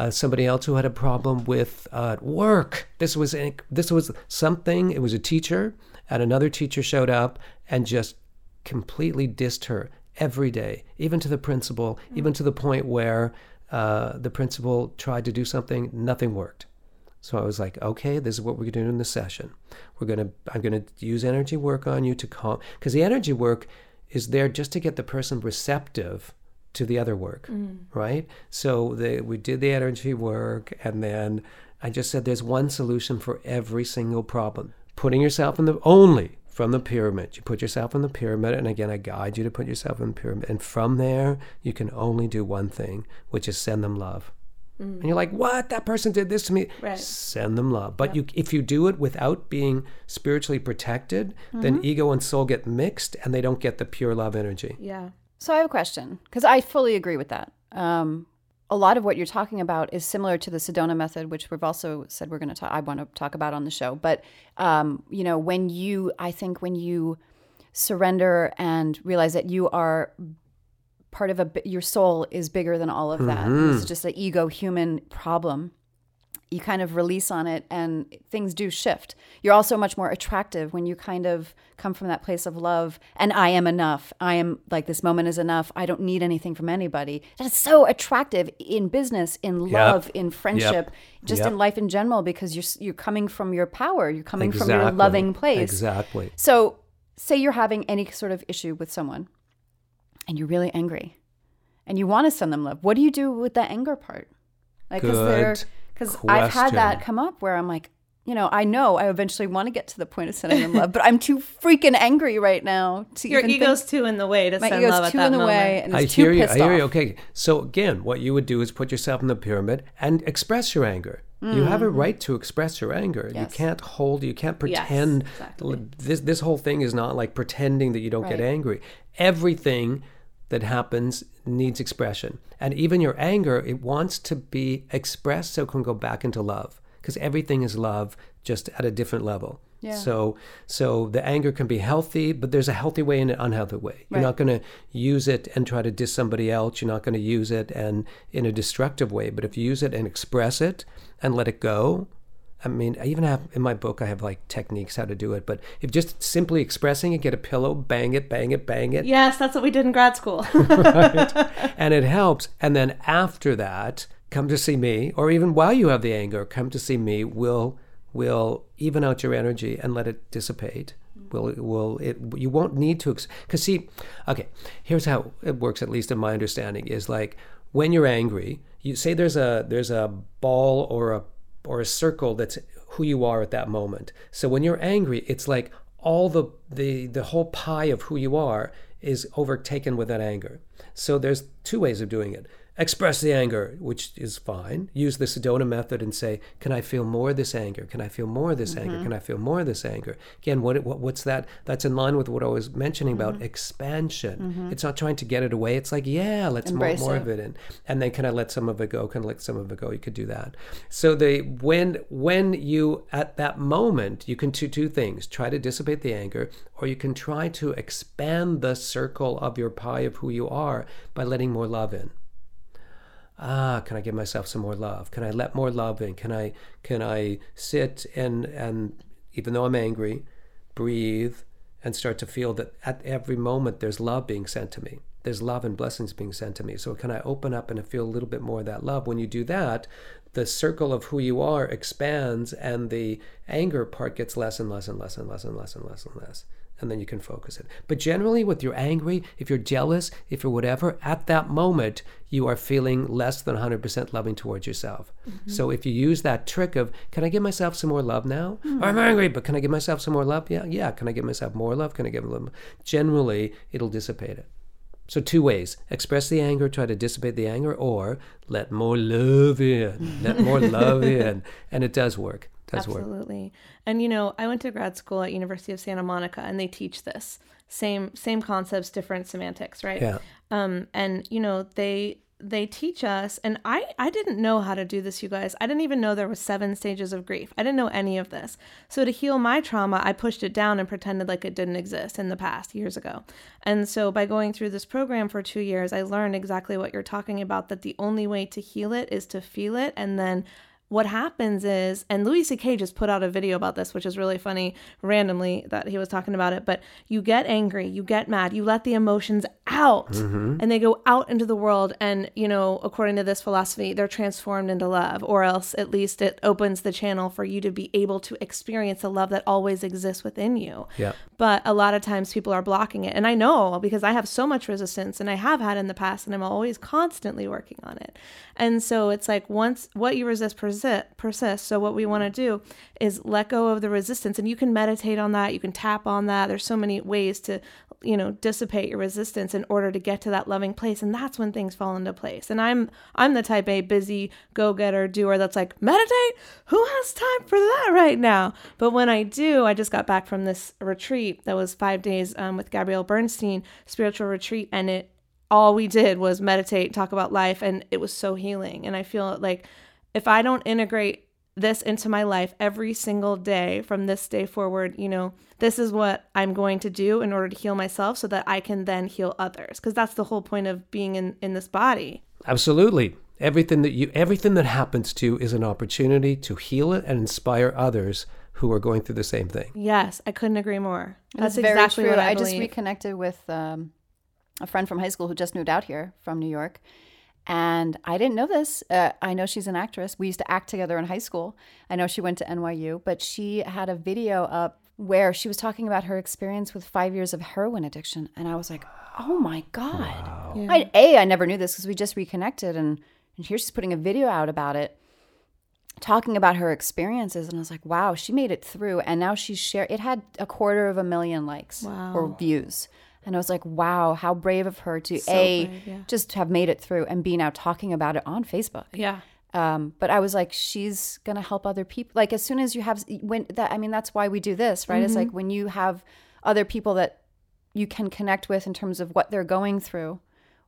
Speaker 2: uh, somebody else who had a problem with uh, work. This was this was something. It was a teacher, and another teacher showed up and just completely dissed her every day, even to the principal, even to the point where uh, the principal tried to do something, nothing worked. So I was like, okay, this is what we're doing in the session. We're gonna, I'm gonna use energy work on you to calm, because the energy work is there just to get the person receptive to the other work, mm. right? So the, we did the energy work, and then I just said there's one solution for every single problem. Putting yourself in the only from the pyramid. You put yourself in the pyramid, and again, I guide you to put yourself in the pyramid. And from there, you can only do one thing, which is send them love. Mm. And you're like, what? That person did this to me.
Speaker 1: Right.
Speaker 2: Send them love. But you, if you do it without being spiritually protected, then mm-hmm. ego and soul get mixed, and they don't get the pure love energy.
Speaker 1: Yeah.
Speaker 5: So I have a question because I fully agree with that. Um, a lot of what you're talking about is similar to the Sedona method, which we've also said we're going to talk. I want to talk about on the show. But um, you know, when you, I think when you surrender and realize that you are part of a, your soul is bigger than all of that. It's just an ego human problem. You kind of release on it, and things do shift. You're also much more attractive when you kind of come from that place of love. And I am enough. I am like this moment is enough. I don't need anything from anybody. That's so attractive in business, in love, in friendship, just
Speaker 2: Yep.
Speaker 5: in life in general, because you're you're coming from your power. You're coming from your loving place.
Speaker 2: Exactly.
Speaker 5: So, say you're having any sort of issue with someone and you're really angry and you want to send them love. What do you do with the anger part? Like,
Speaker 2: Good
Speaker 5: because I've had that come up where I'm like, you know, I know I eventually want to get to the point of sending them love, but I'm too freaking angry right now to
Speaker 1: Your
Speaker 5: even think-
Speaker 1: ego's too in the way to
Speaker 5: my
Speaker 1: send
Speaker 5: ego's
Speaker 1: love at
Speaker 5: too
Speaker 1: that
Speaker 5: in the
Speaker 1: moment.
Speaker 5: way and
Speaker 2: I
Speaker 5: it's too
Speaker 2: hear you. I
Speaker 5: pissed
Speaker 2: hear you. Okay. So again, what you would do is put yourself in the pyramid and express your anger. You have a right to express your anger. You
Speaker 5: Mm-hmm.
Speaker 2: Can't hold. You can't
Speaker 1: Yes,
Speaker 2: pretend.
Speaker 1: exactly.
Speaker 2: This this whole thing is not like pretending that you don't get angry. Everything that happens needs expression, and even your anger, it wants to be expressed so it can go back into love. Because everything is love, just at a different level.
Speaker 5: Yeah.
Speaker 2: So so the anger can be healthy, but there's a healthy way and an unhealthy way. You're
Speaker 5: Right.
Speaker 2: not going to use it and try to diss somebody else. You're not going to use it and in a destructive way. But if you use it and express it and let it go, I mean, I even have in my book I have like techniques how to do it. But if just simply expressing it, get a pillow, bang it, bang it, bang it,
Speaker 1: Yes, that's what we did in grad school. right.
Speaker 2: and it helps. And then after that, come to see me, or even while you have the anger, come to see me. We'll will even out your energy and let it dissipate. Will will it? You won't need to because see, okay. Here's how it works. At least in my understanding, is like when you're angry, you say there's a there's a ball or a or a circle that's who you are at that moment. So when you're angry, it's like all the the the whole pie of who you are is overtaken with that anger. So there's two ways of doing it. Express the anger, which is fine. Use the Sedona method and say, "Can I feel more of this anger? Can I feel more of this anger?
Speaker 5: Mm-hmm.
Speaker 2: Can I feel more of this anger?" Again, what, what what's that? That's in line with what I was mentioning
Speaker 5: Mm-hmm.
Speaker 2: about expansion. It's not trying to get it away. It's like, yeah, let's more, more
Speaker 5: it.
Speaker 2: of it in, and then can I let some of it go? Can I let some of it go? You could do that. So the when when you at that moment you can do two things: try to dissipate the anger, or you can try to expand the circle of your pie of who you are by letting more love in ah can i give myself some more love? Can i let more love in? Can i can i sit and and even though i'm angry breathe and start to feel that at every moment there's love being sent to me. There's love and blessings being sent to me. So can i open up and feel a little bit more of that love? When you do that the circle of who you are expands and the anger part gets less and less and less and less and less and less and less. and then you can focus it. But generally, with you're angry, if you're jealous, if you're whatever, at that moment, you are feeling less than 100% loving towards yourself. Mm-hmm. So if you use that trick of, can I give myself some more love now? Mm-hmm. I'm angry, but can I give myself some more love? Yeah, yeah. Can I give myself more love? Can I give them? Generally, it'll dissipate it. So two ways: express the anger, try to dissipate the anger, or let more love in. let more love in, and it does work. Does work.
Speaker 1: And you know, I went to grad school at University of Santa Monica and they teach this. Same same concepts, different semantics, right?
Speaker 2: Yeah.
Speaker 1: Um and you know, they they teach us and I I didn't know how to do this you guys. I didn't even know there was seven stages of grief. I didn't know any of this. So to heal my trauma, I pushed it down and pretended like it didn't exist in the past years ago. And so by going through this program for 2 years, I learned exactly what you're talking about that the only way to heal it is to feel it and then what happens is, and Louis C.K. just put out a video about this, which is really funny randomly that he was talking about it. But you get angry, you get mad, you let the emotions out, mm-hmm. and they go out into the world. And, you know, according to this philosophy, they're transformed into love, or else at least it opens the channel for you to be able to experience the love that always exists within you.
Speaker 2: Yeah.
Speaker 1: But a lot of times people are blocking it. And I know because I have so much resistance and I have had in the past, and I'm always constantly working on it. And so it's like once what you resist persi- persists. So what we want to do is let go of the resistance. And you can meditate on that, you can tap on that. There's so many ways to, you know, dissipate your resistance in order to get to that loving place. And that's when things fall into place. And I'm I'm the type A busy go-getter doer that's like, meditate? Who has time for that right now? But when I do, I just got back from this retreat that was five days um, with Gabrielle Bernstein, spiritual retreat, and it all we did was meditate, talk about life, and it was so healing. And I feel like if I don't integrate this into my life every single day from this day forward, you know, this is what I'm going to do in order to heal myself so that I can then heal others. Because that's the whole point of being in, in this body.
Speaker 2: Absolutely. Everything that you everything that happens to you is an opportunity to heal it and inspire others who are going through the same thing.
Speaker 1: Yes, I couldn't agree more. That's
Speaker 5: That's very
Speaker 1: exactly
Speaker 5: true.
Speaker 1: what I,
Speaker 5: I just reconnected with um, a friend from high school who just moved out here from New York. And I didn't know this. Uh, I know she's an actress. We used to act together in high school. I know she went to NYU, but she had a video up where she was talking about her experience with five years of heroin addiction. And I was like, oh my God. I, a, I never knew this because we just reconnected. And, and here she's putting a video out about it talking about her experiences and I was like, wow, she made it through and now she's share it had a quarter of a million likes or views. And I was like, wow, how brave of her to A
Speaker 1: brave, yeah.
Speaker 5: just have made it through and B now talking about it on Facebook.
Speaker 1: yeah.
Speaker 5: Um, but I was like, she's gonna help other people. Like as soon as you have when that I mean that's why we do this, right? It's like when you have other people that you can connect with in terms of what they're going through,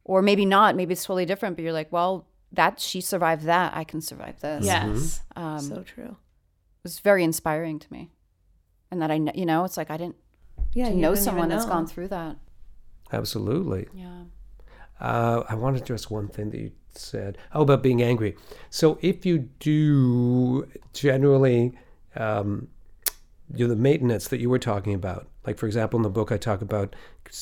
Speaker 5: or maybe not, maybe it's totally different, but you're like, well, that she survived that, I can survive this.
Speaker 1: Yes.
Speaker 5: Um,
Speaker 1: so true.
Speaker 5: it was very inspiring to me, and that I, kn- you know, it's like I didn't
Speaker 1: Yeah.
Speaker 5: to
Speaker 1: you
Speaker 5: know someone
Speaker 1: even
Speaker 5: that's
Speaker 1: know.
Speaker 5: gone through that.
Speaker 2: Absolutely.
Speaker 5: Yeah.
Speaker 2: Uh, I want to address one thing that you said. Oh, about being angry. So if you do generally um, do the maintenance that you were talking about, like for example in the book I talk about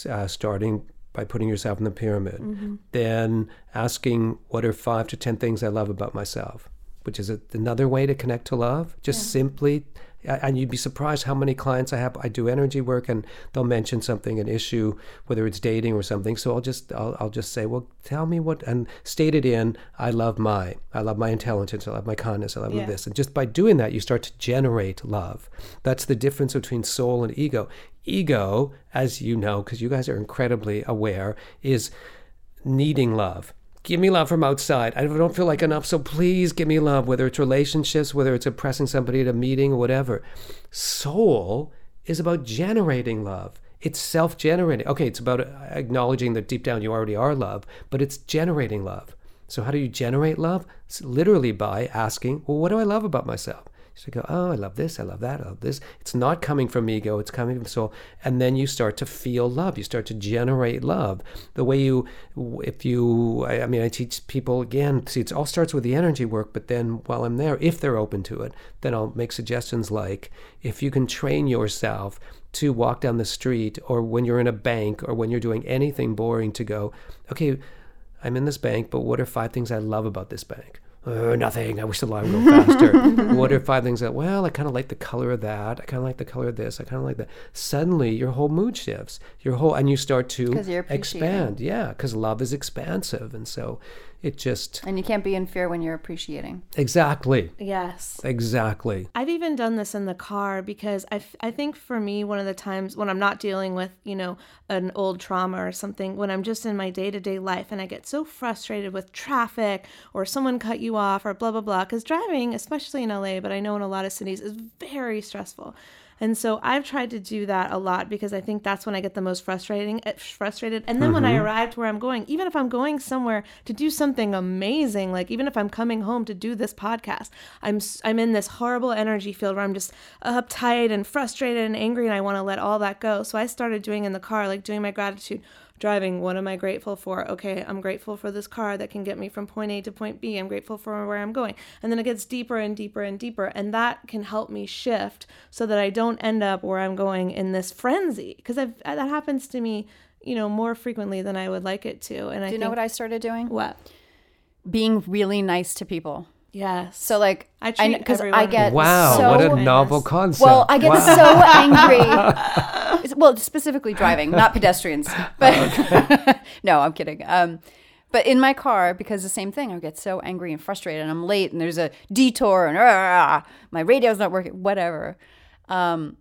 Speaker 2: uh, starting by putting yourself in the pyramid, then asking what are five to ten things I love about myself, which is a, another way to connect to love. Just simply. And you'd be surprised how many clients I have. I do energy work, and they'll mention something, an issue, whether it's dating or something. So I'll just, I'll, I'll just say, well, tell me what, and state it in. I love my, I love my intelligence. I love my kindness. I love
Speaker 1: Yeah.
Speaker 2: this. And just by doing that, you start to generate love. That's the difference between soul and ego. Ego, as you know, because you guys are incredibly aware, is needing love. Give me love from outside. I don't feel like enough, so please give me love, whether it's relationships, whether it's impressing somebody at a meeting or whatever. Soul is about generating love. It's self generating. Okay, it's about acknowledging that deep down you already are love, but it's generating love. So, how do you generate love? It's literally by asking, well, what do I love about myself? So you go, oh, I love this, I love that, I love this. It's not coming from ego, it's coming from soul. And then you start to feel love. You start to generate love. The way you, if you, I I mean, I teach people again, see, it all starts with the energy work, but then while I'm there, if they're open to it, then I'll make suggestions like if you can train yourself to walk down the street or when you're in a bank or when you're doing anything boring to go, okay, I'm in this bank, but what are five things I love about this bank? Uh, nothing. I wish the line would go faster. what are five things that, well, I kind of like the color of that. I kind of like the color of this. I kind of like that. Suddenly, your whole mood shifts. Your whole, and you start to expand. Yeah, because love is expansive. And so it just,
Speaker 5: And you can't be in fear when you're appreciating.
Speaker 2: exactly,
Speaker 1: Yes.
Speaker 2: exactly.
Speaker 1: I've even done this in the car because I, f- I think for me, one of the times when I'm not dealing with, you know, an old trauma or something, when I'm just in my day to day life and I get so frustrated with traffic or someone cut you off or blah, blah, blah. Because driving, especially in LA, but I know in a lot of cities, is very stressful. And so I've tried to do that a lot because I think that's when I get the most frustrating, eh, frustrated. And then when I arrive to where I'm going, even if I'm going somewhere to do something amazing, like even if I'm coming home to do this podcast, I'm I'm in this horrible energy field where I'm just uptight and frustrated and angry, and I want to let all that go. So I started doing in the car, like doing my gratitude driving, what am I grateful for? Okay, I'm grateful for this car that can get me from point A to point B. I'm grateful for where I'm going. And then it gets deeper and deeper and deeper. And that can help me shift so that I don't end up where I'm going in this frenzy. Because that happens to me, you know, more frequently than I would like it to. And I
Speaker 5: Do you know what I started doing?
Speaker 1: What?
Speaker 5: Being really nice to people.
Speaker 1: Yeah.
Speaker 5: So like
Speaker 1: I treat
Speaker 5: because I,
Speaker 1: everyone
Speaker 5: get
Speaker 2: Wow,
Speaker 5: so
Speaker 2: what a novel concept.
Speaker 5: Well, I get
Speaker 2: Wow.
Speaker 5: so angry. Well, specifically driving, not pedestrians. But no, I'm kidding. Um, but in my car, because the same thing, I get so angry and frustrated, and I'm late, and there's a detour, and ah, my radio's not working, whatever. Um,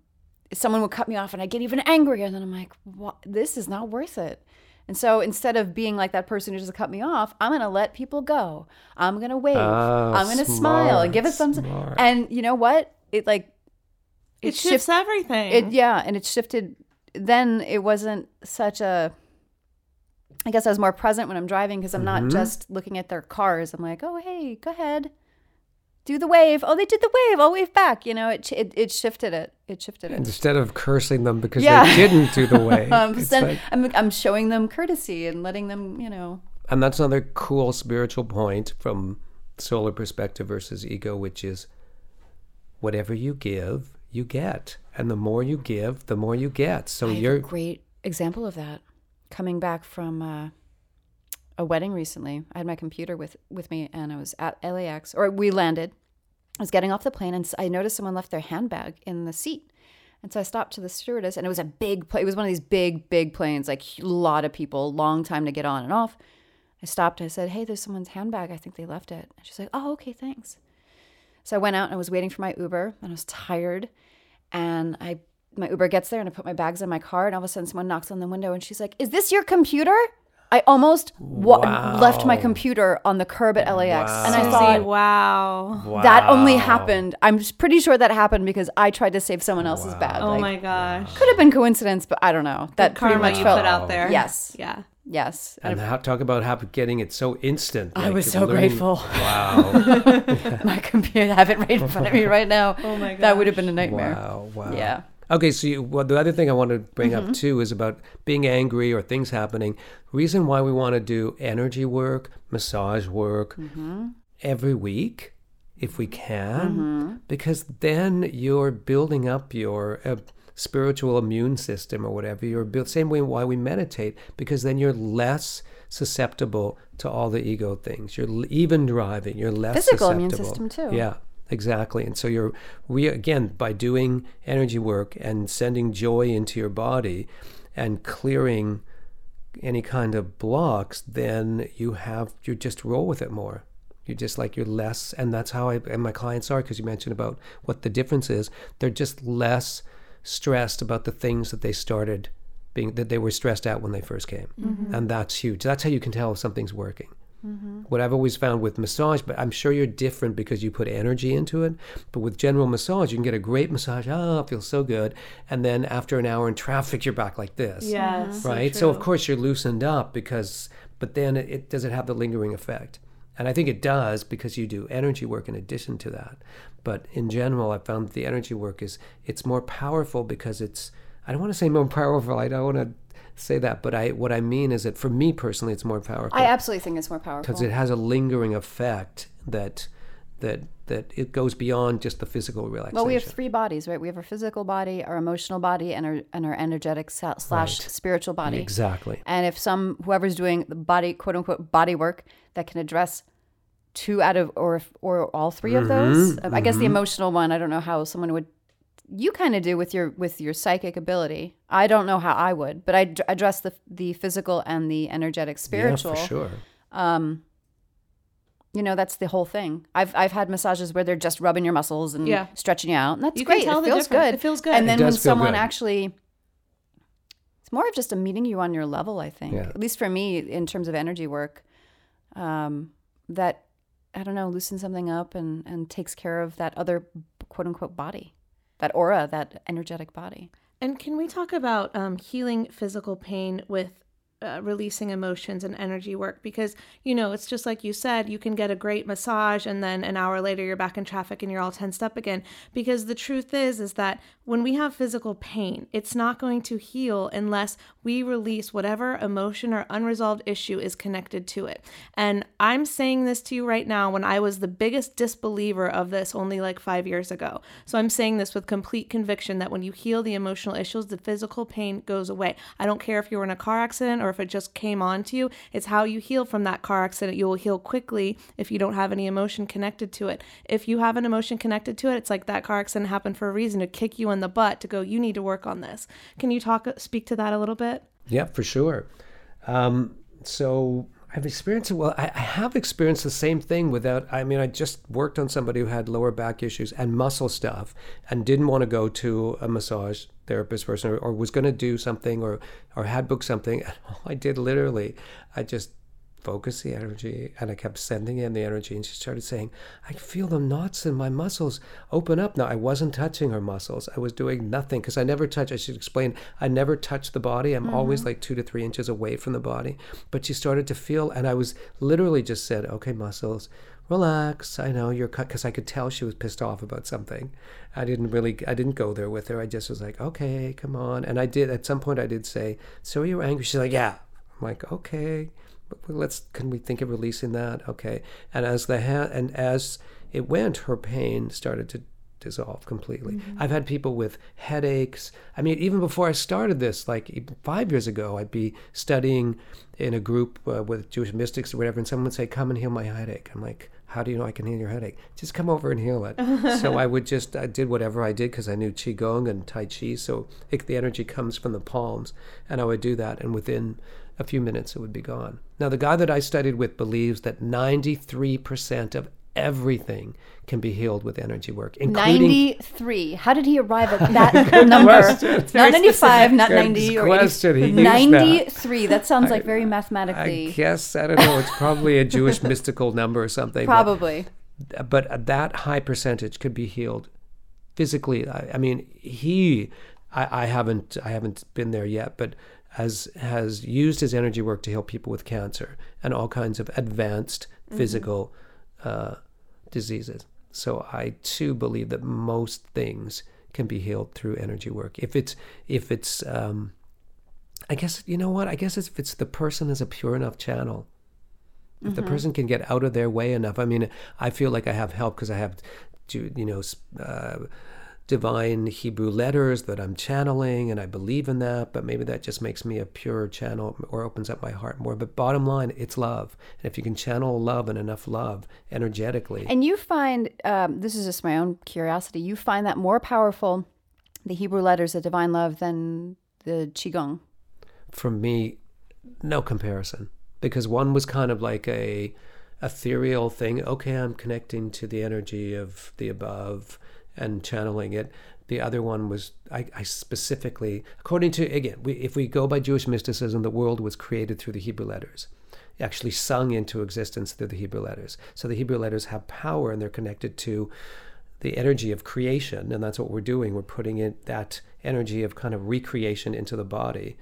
Speaker 5: someone would cut me off, and I get even angrier, and then I'm like, what? "This is not worth it." And so instead of being like that person who just cut me off, I'm gonna let people go. I'm gonna wave.
Speaker 2: Ah,
Speaker 5: I'm gonna smile and give it some.
Speaker 2: smart.
Speaker 5: And you know what? It like
Speaker 1: it
Speaker 5: shift-
Speaker 1: shifts everything.
Speaker 5: it yeah, and it shifted. Then it wasn't such a. I guess I was more present when I'm driving because I'm not
Speaker 2: Mm-hmm.
Speaker 5: just looking at their cars. I'm like, oh hey, go ahead, do the wave. Oh, they did the wave. I'll wave back. You know, it it, it shifted it. It shifted it.
Speaker 2: Instead of cursing them because
Speaker 5: Yeah.
Speaker 2: they didn't do the wave,
Speaker 5: Um,
Speaker 2: like-
Speaker 5: I'm I'm showing them courtesy and letting them, you know.
Speaker 2: and that's another cool spiritual point from solar perspective versus ego, which is whatever you give, you get. And the more you give, the more you get. So you're
Speaker 5: a great example of that. Coming back from uh, a wedding recently, I had my computer with with me, and I was at LAX, or we landed. I was getting off the plane, and I noticed someone left their handbag in the seat. And so I stopped to the stewardess, and it was a big plane. It was one of these big, big planes, like a lot of people, long time to get on and off. I stopped. I said, "Hey, there's someone's handbag. I think they left it." And she's like, "Oh, okay, thanks." So I went out and I was waiting for my Uber, and I was tired. And I, my Uber gets there, and I put my bags in my car, and all of a sudden, someone knocks on the window, and she's like, "Is this your computer?" I almost wa- left my computer on the curb at LAX, and I thought
Speaker 1: wow.
Speaker 5: that only happened. I'm pretty sure that happened because I tried to save someone else's bag.
Speaker 1: Oh
Speaker 5: Like,
Speaker 1: my gosh.
Speaker 5: Could have been coincidence, but I don't know. That pretty
Speaker 1: Karma
Speaker 5: much
Speaker 1: you
Speaker 5: felt
Speaker 1: put out there.
Speaker 5: Yes,
Speaker 1: Yeah.
Speaker 5: Yes.
Speaker 2: and how, talk about how getting it so instant.
Speaker 5: I was
Speaker 2: you're
Speaker 5: so grateful.
Speaker 2: Wow.
Speaker 5: my computer, I have it right in front of me right now.
Speaker 1: Oh my god.
Speaker 5: That would have been a nightmare.
Speaker 2: Wow. Wow.
Speaker 5: Yeah.
Speaker 2: Okay, so you, well, the other thing I want to bring
Speaker 5: Mm-hmm.
Speaker 2: up too is about being angry or things happening. Reason why we want to do energy work, massage work
Speaker 5: Mm-hmm.
Speaker 2: every week, if we can,
Speaker 5: Mm-hmm.
Speaker 2: because then you're building up your uh, spiritual immune system or whatever. You're built same way why we meditate, because then you're less susceptible to all the ego things. You're even driving. You're less
Speaker 5: Physical immune system, too.
Speaker 2: Yeah. Exactly. And so you're we again by doing energy work and sending joy into your body and clearing any kind of blocks, then you have you just roll with it more. You're just like you're less and that's how I and my clients are because you mentioned about what the difference is. They're just less stressed about the things that they started being that they were stressed out when they first came. Mm-hmm. And that's huge. That's how you can tell if something's working mm-hmm. what I've always found with massage, but I'm sure you're different because you put energy into it. But with general massage, you can get a great massage. Oh, it feels so good. And then after an hour in traffic, you're back like this.
Speaker 1: Yes.
Speaker 2: Right. So, of course, you're loosened up because, but then it, it does it have the lingering effect? And I think it does because you do energy work in addition to that. But in general, I found that the energy work is it's more powerful because it's. I don't want to say more powerful. I don't want to say that, but I what I mean is that for me personally, it's more powerful
Speaker 5: I absolutely think it's more powerful.
Speaker 2: because it has a lingering effect that that that it goes beyond just the physical relaxation.
Speaker 5: Well, we have three bodies, right? We have our physical body, our emotional body, and our and our energetic slash
Speaker 2: Right.
Speaker 5: spiritual body.
Speaker 2: exactly.
Speaker 5: And if some whoever's doing the body quote unquote body work that can address two out of or or all 3 of those,
Speaker 2: Mm-hmm.
Speaker 5: I guess the emotional one, I don't know how someone would. You kind of do with your with your psychic ability. I don't know how I would, but I d- address the the physical and the energetic spiritual.
Speaker 2: Yeah, for sure.
Speaker 5: You know, that's the whole thing. I've I've had massages where they're just rubbing your muscles and
Speaker 1: Yeah.
Speaker 5: stretching you out, and that's
Speaker 1: You can
Speaker 5: great.
Speaker 1: tell
Speaker 5: it
Speaker 1: the
Speaker 5: feels
Speaker 1: difference.
Speaker 5: good.
Speaker 1: It feels good.
Speaker 5: And then when someone
Speaker 2: good.
Speaker 5: actually, it's more of just a meeting you on your level. I think,
Speaker 2: Yeah.
Speaker 5: at least for me, in terms of energy work, um, that I don't know, loosens something up and and takes care of that other quote unquote body, that aura, that energetic body.
Speaker 1: And can we talk about um, healing physical pain with uh, releasing emotions and energy work because you know it's just like you said you can get a great massage and then an hour later you're back in traffic and you're all tensed up again. Because the truth is is that when we have physical pain it's not going to heal unless we release whatever emotion or unresolved issue is connected to it and i'm saying this to you right now when i was the biggest disbeliever of this only like 5 years ago so i'm saying this with complete conviction that when you heal the emotional issues the physical pain goes away i don't care if you were in a car accident or if it just came on to you. It's how you heal from that car accident. You will heal quickly if you don't have any emotion connected to it. If you have an emotion connected to it, it's like that car accident happened for a reason to kick you in the butt to go, you need to work on this. Can you talk, uh, speak to that a little bit?
Speaker 2: Yeah, for sure. Um, so I've experienced it. well. I, I, have experienced the same thing without. I mean, I just worked on somebody who had lower back issues and muscle stuff, and didn't want to go to a massage therapist person, or, or was going to do something, or or had booked something. And all I did literally, I just focus the energy and I kept sending in the energy and she started saying, I feel the knots in my muscles open up. Now I wasn't touching her muscles. I was doing nothing because I never touch I should explain, I never touch the body. I'm mm-hmm. always like two to three inches away from the body. But she started to feel and I was literally just said, Okay, muscles, relax. I know you're cut because I could tell she was pissed off about something. I didn't really, I didn't go there with her. I just was like, okay, come on. And I did, at some point, I did say, so you're angry? She's like, yeah. I'm like, okay let's can we think of releasing that? Okay. And as the ha- and as it went her pain started to dissolve completely. Mm-hmm. i've had people with headaches. I mean even before i started this like five years ago i'd be studying in a group uh, with jewish mystics or whatever and someone would say come and heal my headache. I'm like how do you know i can heal your headache? Just come over and heal it. So i would just i did whatever i did because i knew qigong and tai chi so it, the energy comes from the palms. And i would do that and within a few minutes it would be gone. Now, the guy that I studied with believes that 93% of everything can be healed with energy work, including
Speaker 5: 93. How did he arrive at that number? not 95, not 90 or
Speaker 2: question.
Speaker 5: 80. 93. That. that. sounds like very mathematically.
Speaker 2: I guess I don't know. It's probably a Jewish mystical number or something.
Speaker 5: Probably.
Speaker 2: But, but, that high percentage could be healed physically. I, I mean, he. I, I haven't. I haven't been there yet, but has has used his energy work to heal people with cancer and all kinds of advanced mm-hmm. physical uh, diseases. So I too believe that most things can be healed through energy work. If it's if it's um, I guess you know what I guess if it's the person is a pure enough channel. If mm-hmm. the person can get out of their way enough, I mean, I feel like I have help because I have, to, you know, uh, divine Hebrew letters that I'm channeling and I believe in that, but maybe that just makes me a pure channel or opens up my heart more. But bottom line, it's love. And if you can channel love and enough love energetically.
Speaker 5: And you find, um, this is just my own curiosity, you find that more powerful, the Hebrew letters, the divine love, than the Qigong?
Speaker 2: For me, no comparison. Because one was kind of like a ethereal thing. Okay, I'm connecting to the energy of the above and channeling it. The other one was I, I specifically, according to again, we, if we go by Jewish mysticism, the world was created through the Hebrew letters, actually sung into existence through the Hebrew letters. So the Hebrew letters have power, and they're connected to the energy of creation, and that's what we're doing. We're putting in that energy of kind of recreation into the body.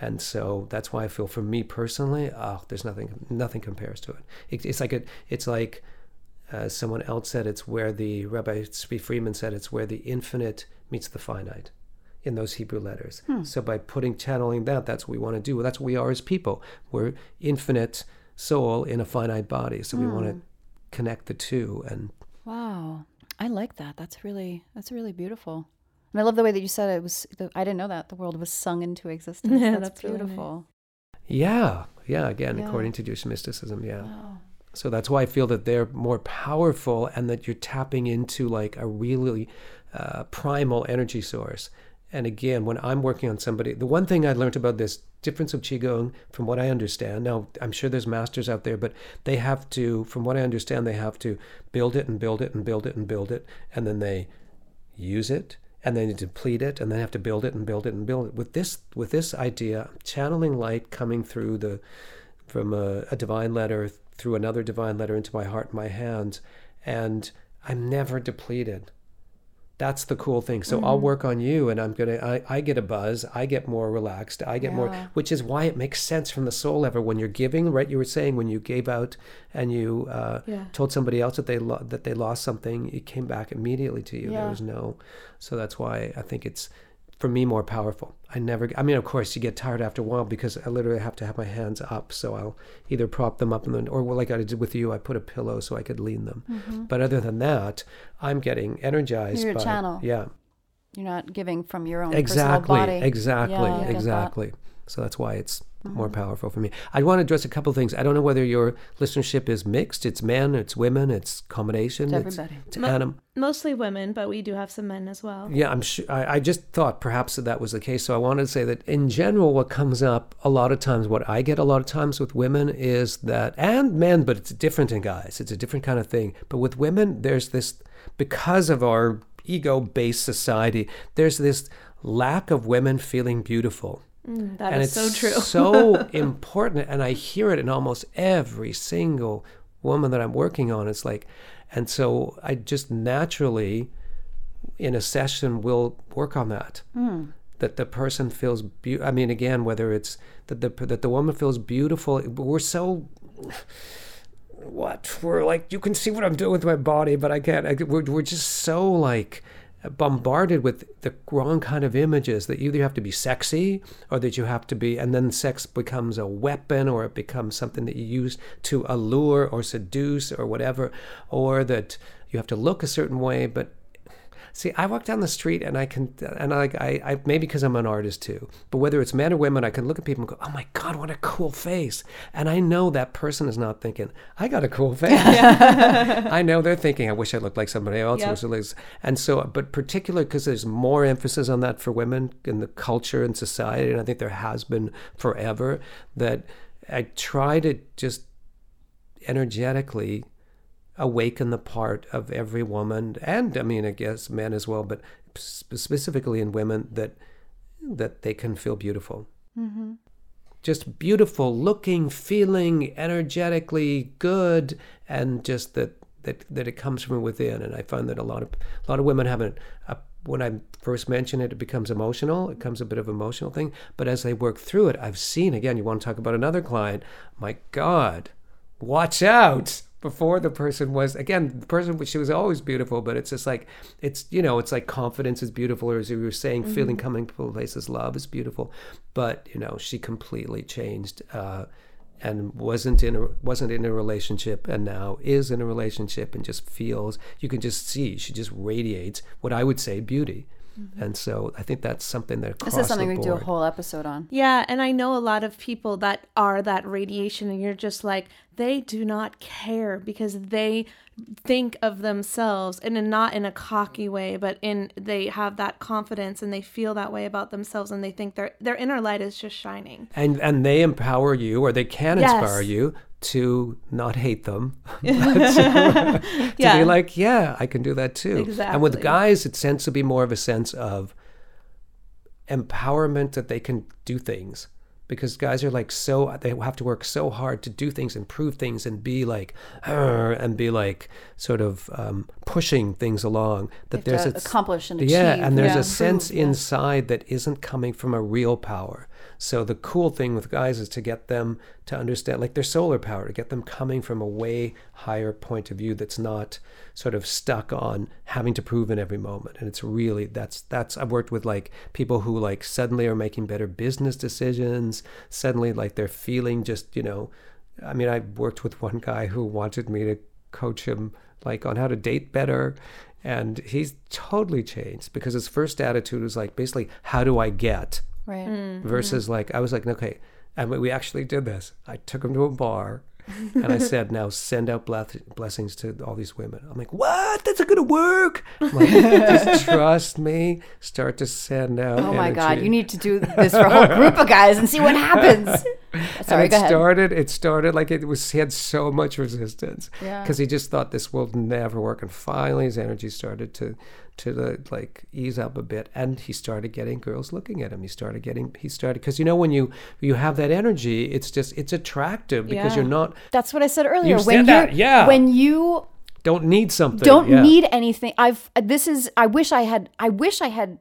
Speaker 2: And so that's why I feel, for me personally, oh, there's nothing, nothing compares to it. it it's like a, it's like as someone else said, it's where the Rabbi Tzvi Freeman said, it's where the infinite meets the finite in those Hebrew letters. Hmm. So by putting channeling that, that's what we want to do. That's what we are as people. We're infinite soul in a finite body. So we want to hmm. connect the two. And
Speaker 5: wow, I like that. That's really that's really beautiful. And I love the way that you said it was. The, I didn't know that the world was sung into existence. Yeah, that's, that's beautiful. Really nice.
Speaker 2: Yeah, yeah. Again, yeah. according to Jewish mysticism, yeah. Wow. So that's why I feel that they're more powerful and that you're tapping into like a really uh, primal energy source. And again, when I'm working on somebody, the one thing I learned about this difference of Qigong, from what I understand, now I'm sure there's masters out there, but they have to, from what I understand, they have to build it and build it and build it and build it, and then they use it and then deplete it and then have to build it and build it and build it. With this, with this idea, channeling light coming through the, from a, a divine letter through another divine letter into my heart and my hands, and I'm never depleted. That's the cool thing. So I'll work on you, and I'm gonna. I, I get a buzz. I get more relaxed. I get more, which is why it makes sense from the soul level when you're giving. Right, you were saying when you gave out and you uh,
Speaker 1: Yeah.
Speaker 2: told somebody else that they lo- that they lost something, it came back immediately to you. There was no. So that's why I think it's for me more powerful. I never. I mean, of course, you get tired after a while because I literally have to have my hands up. So I'll either prop them up and then, or like I did with you, I put a pillow so I could lean them. But other than that, I'm getting energized.
Speaker 5: Mm-hmm. You're a
Speaker 2: by,
Speaker 5: channel.
Speaker 2: Yeah,
Speaker 5: You're not giving from your own
Speaker 2: exactly,
Speaker 5: personal body.
Speaker 2: exactly,
Speaker 5: Yeah, get that.
Speaker 2: exactly. So that's why it's more
Speaker 5: Mm-hmm.
Speaker 2: powerful for me. I want to address a couple of things. I don't know whether your listenership is mixed. It's men, it's women, it's combination.
Speaker 5: It's everybody.
Speaker 2: It's,
Speaker 1: Mo-
Speaker 2: anim-
Speaker 1: Mostly women, but we do have some men as well.
Speaker 2: Yeah, I'm sure. I, I just thought perhaps that that was the case. So I wanted to say that in general, what comes up a lot of times, what I get a lot of times with women is that, and men, but it's different in guys. It's a different kind of thing. But with women, there's this, because of our ego based society, there's this lack of women feeling beautiful.
Speaker 1: Mm, that
Speaker 2: and
Speaker 1: is
Speaker 2: it's
Speaker 1: so true.
Speaker 2: so important. And I hear it in almost every single woman that I'm working on. It's like, and so I just naturally, in a session, will work on that. That the person feels. Be- I mean, again, whether it's that the that the woman feels beautiful. We're so. What we're like, you can see what I'm doing with my body, but I can't. I, we're we're just so like bombarded with the wrong kind of images that either you have to be sexy or that you have to be and then sex becomes a weapon or it becomes something that you use to allure or seduce or whatever or that you have to look a certain way but See, I walk down the street and I can, and I like, I, I maybe because I'm an artist too, but whether it's men or women, I can look at people and go, oh my God, what a cool face. And I know that person is not thinking, I got a cool face. I know they're thinking, I wish I looked like somebody else.
Speaker 1: Yep.
Speaker 2: wish I looked- And so, but particularly because there's more emphasis on that for women in the culture and society, and I think there has been forever, that I try to just energetically awaken the part of every woman and I mean I guess men as well but specifically in women that that they can feel beautiful mm-hmm. just beautiful looking feeling energetically good and just that that that it comes from within and I find that a lot of a lot of women haven't when I first mention it, it becomes emotional. It becomes a bit of an emotional thing. But as they work through it, I've seen again. You want to talk about another client? My God, watch out! Before the person was again the person which she was always beautiful, but it's just like it's you know it's like confidence is beautiful, or as you were saying, feeling coming to places, love is beautiful, but you know she completely changed. Uh, and wasn't in a wasn't in a relationship and now is in a relationship and just feels you can just see she just radiates what I would say beauty. Mm-hmm. And so I think that's something that
Speaker 5: This is something we do a whole episode on.
Speaker 1: Yeah, and I know a lot of people that are that radiation, and you're just like, they do not care because they think of themselves and not in a cocky way, but in they have that confidence and they feel that way about themselves, and they think their their inner light is just shining.
Speaker 2: and and they empower you or they can
Speaker 1: Yes.
Speaker 2: inspire you to not hate them to, to
Speaker 1: Yeah.
Speaker 2: be like yeah i can do that too and with guys it tends to be more of a sense of empowerment that they can do things because guys are like so they have to work so hard to do things and prove things and be like and be like sort of um, pushing things along that there's a-
Speaker 5: accomplish and
Speaker 2: yeah
Speaker 5: achieve,
Speaker 2: and there's
Speaker 5: yeah.
Speaker 2: a sense
Speaker 5: yeah.
Speaker 2: inside that isn't coming from a real power so the cool thing with guys is to get them to understand like their solar power to get them coming from a way higher point of view that's not sort of stuck on having to prove in every moment. And it's really that's that's i've worked with like people who like suddenly are making better business decisions. Suddenly like they're feeling just you know i mean i worked with one guy who wanted me to coach him like on how to date better and he's totally changed because his first attitude was like basically how do i get
Speaker 5: Right.
Speaker 1: Mm-hmm.
Speaker 2: versus like I was like, okay, and we- we actually did this. I took him to a bar, and I said, now send out bless- blessings to all these women. I'm like, what? That's not gonna work. I'm like, just trust me. Start to send out.
Speaker 5: Oh my God! You need to do this for a whole group of guys and see what happens. Sorry,
Speaker 2: and
Speaker 5: go
Speaker 2: it
Speaker 5: ahead.
Speaker 2: started. It started like it was. He had so much resistance
Speaker 5: Yeah.
Speaker 2: because he just thought this will never work. And finally, his energy started to to the, like ease up a bit, and he started getting girls looking at him. He started getting. He started because you know when you you have that energy, it's just it's attractive because
Speaker 1: Yeah.
Speaker 2: you're not.
Speaker 5: That's what I said earlier.
Speaker 2: You
Speaker 5: when
Speaker 2: said that,
Speaker 5: you're-
Speaker 2: yeah.
Speaker 5: When you
Speaker 2: Don't need something.
Speaker 5: don't
Speaker 2: yeah.
Speaker 5: need anything. I've this is I wish I had I wish I had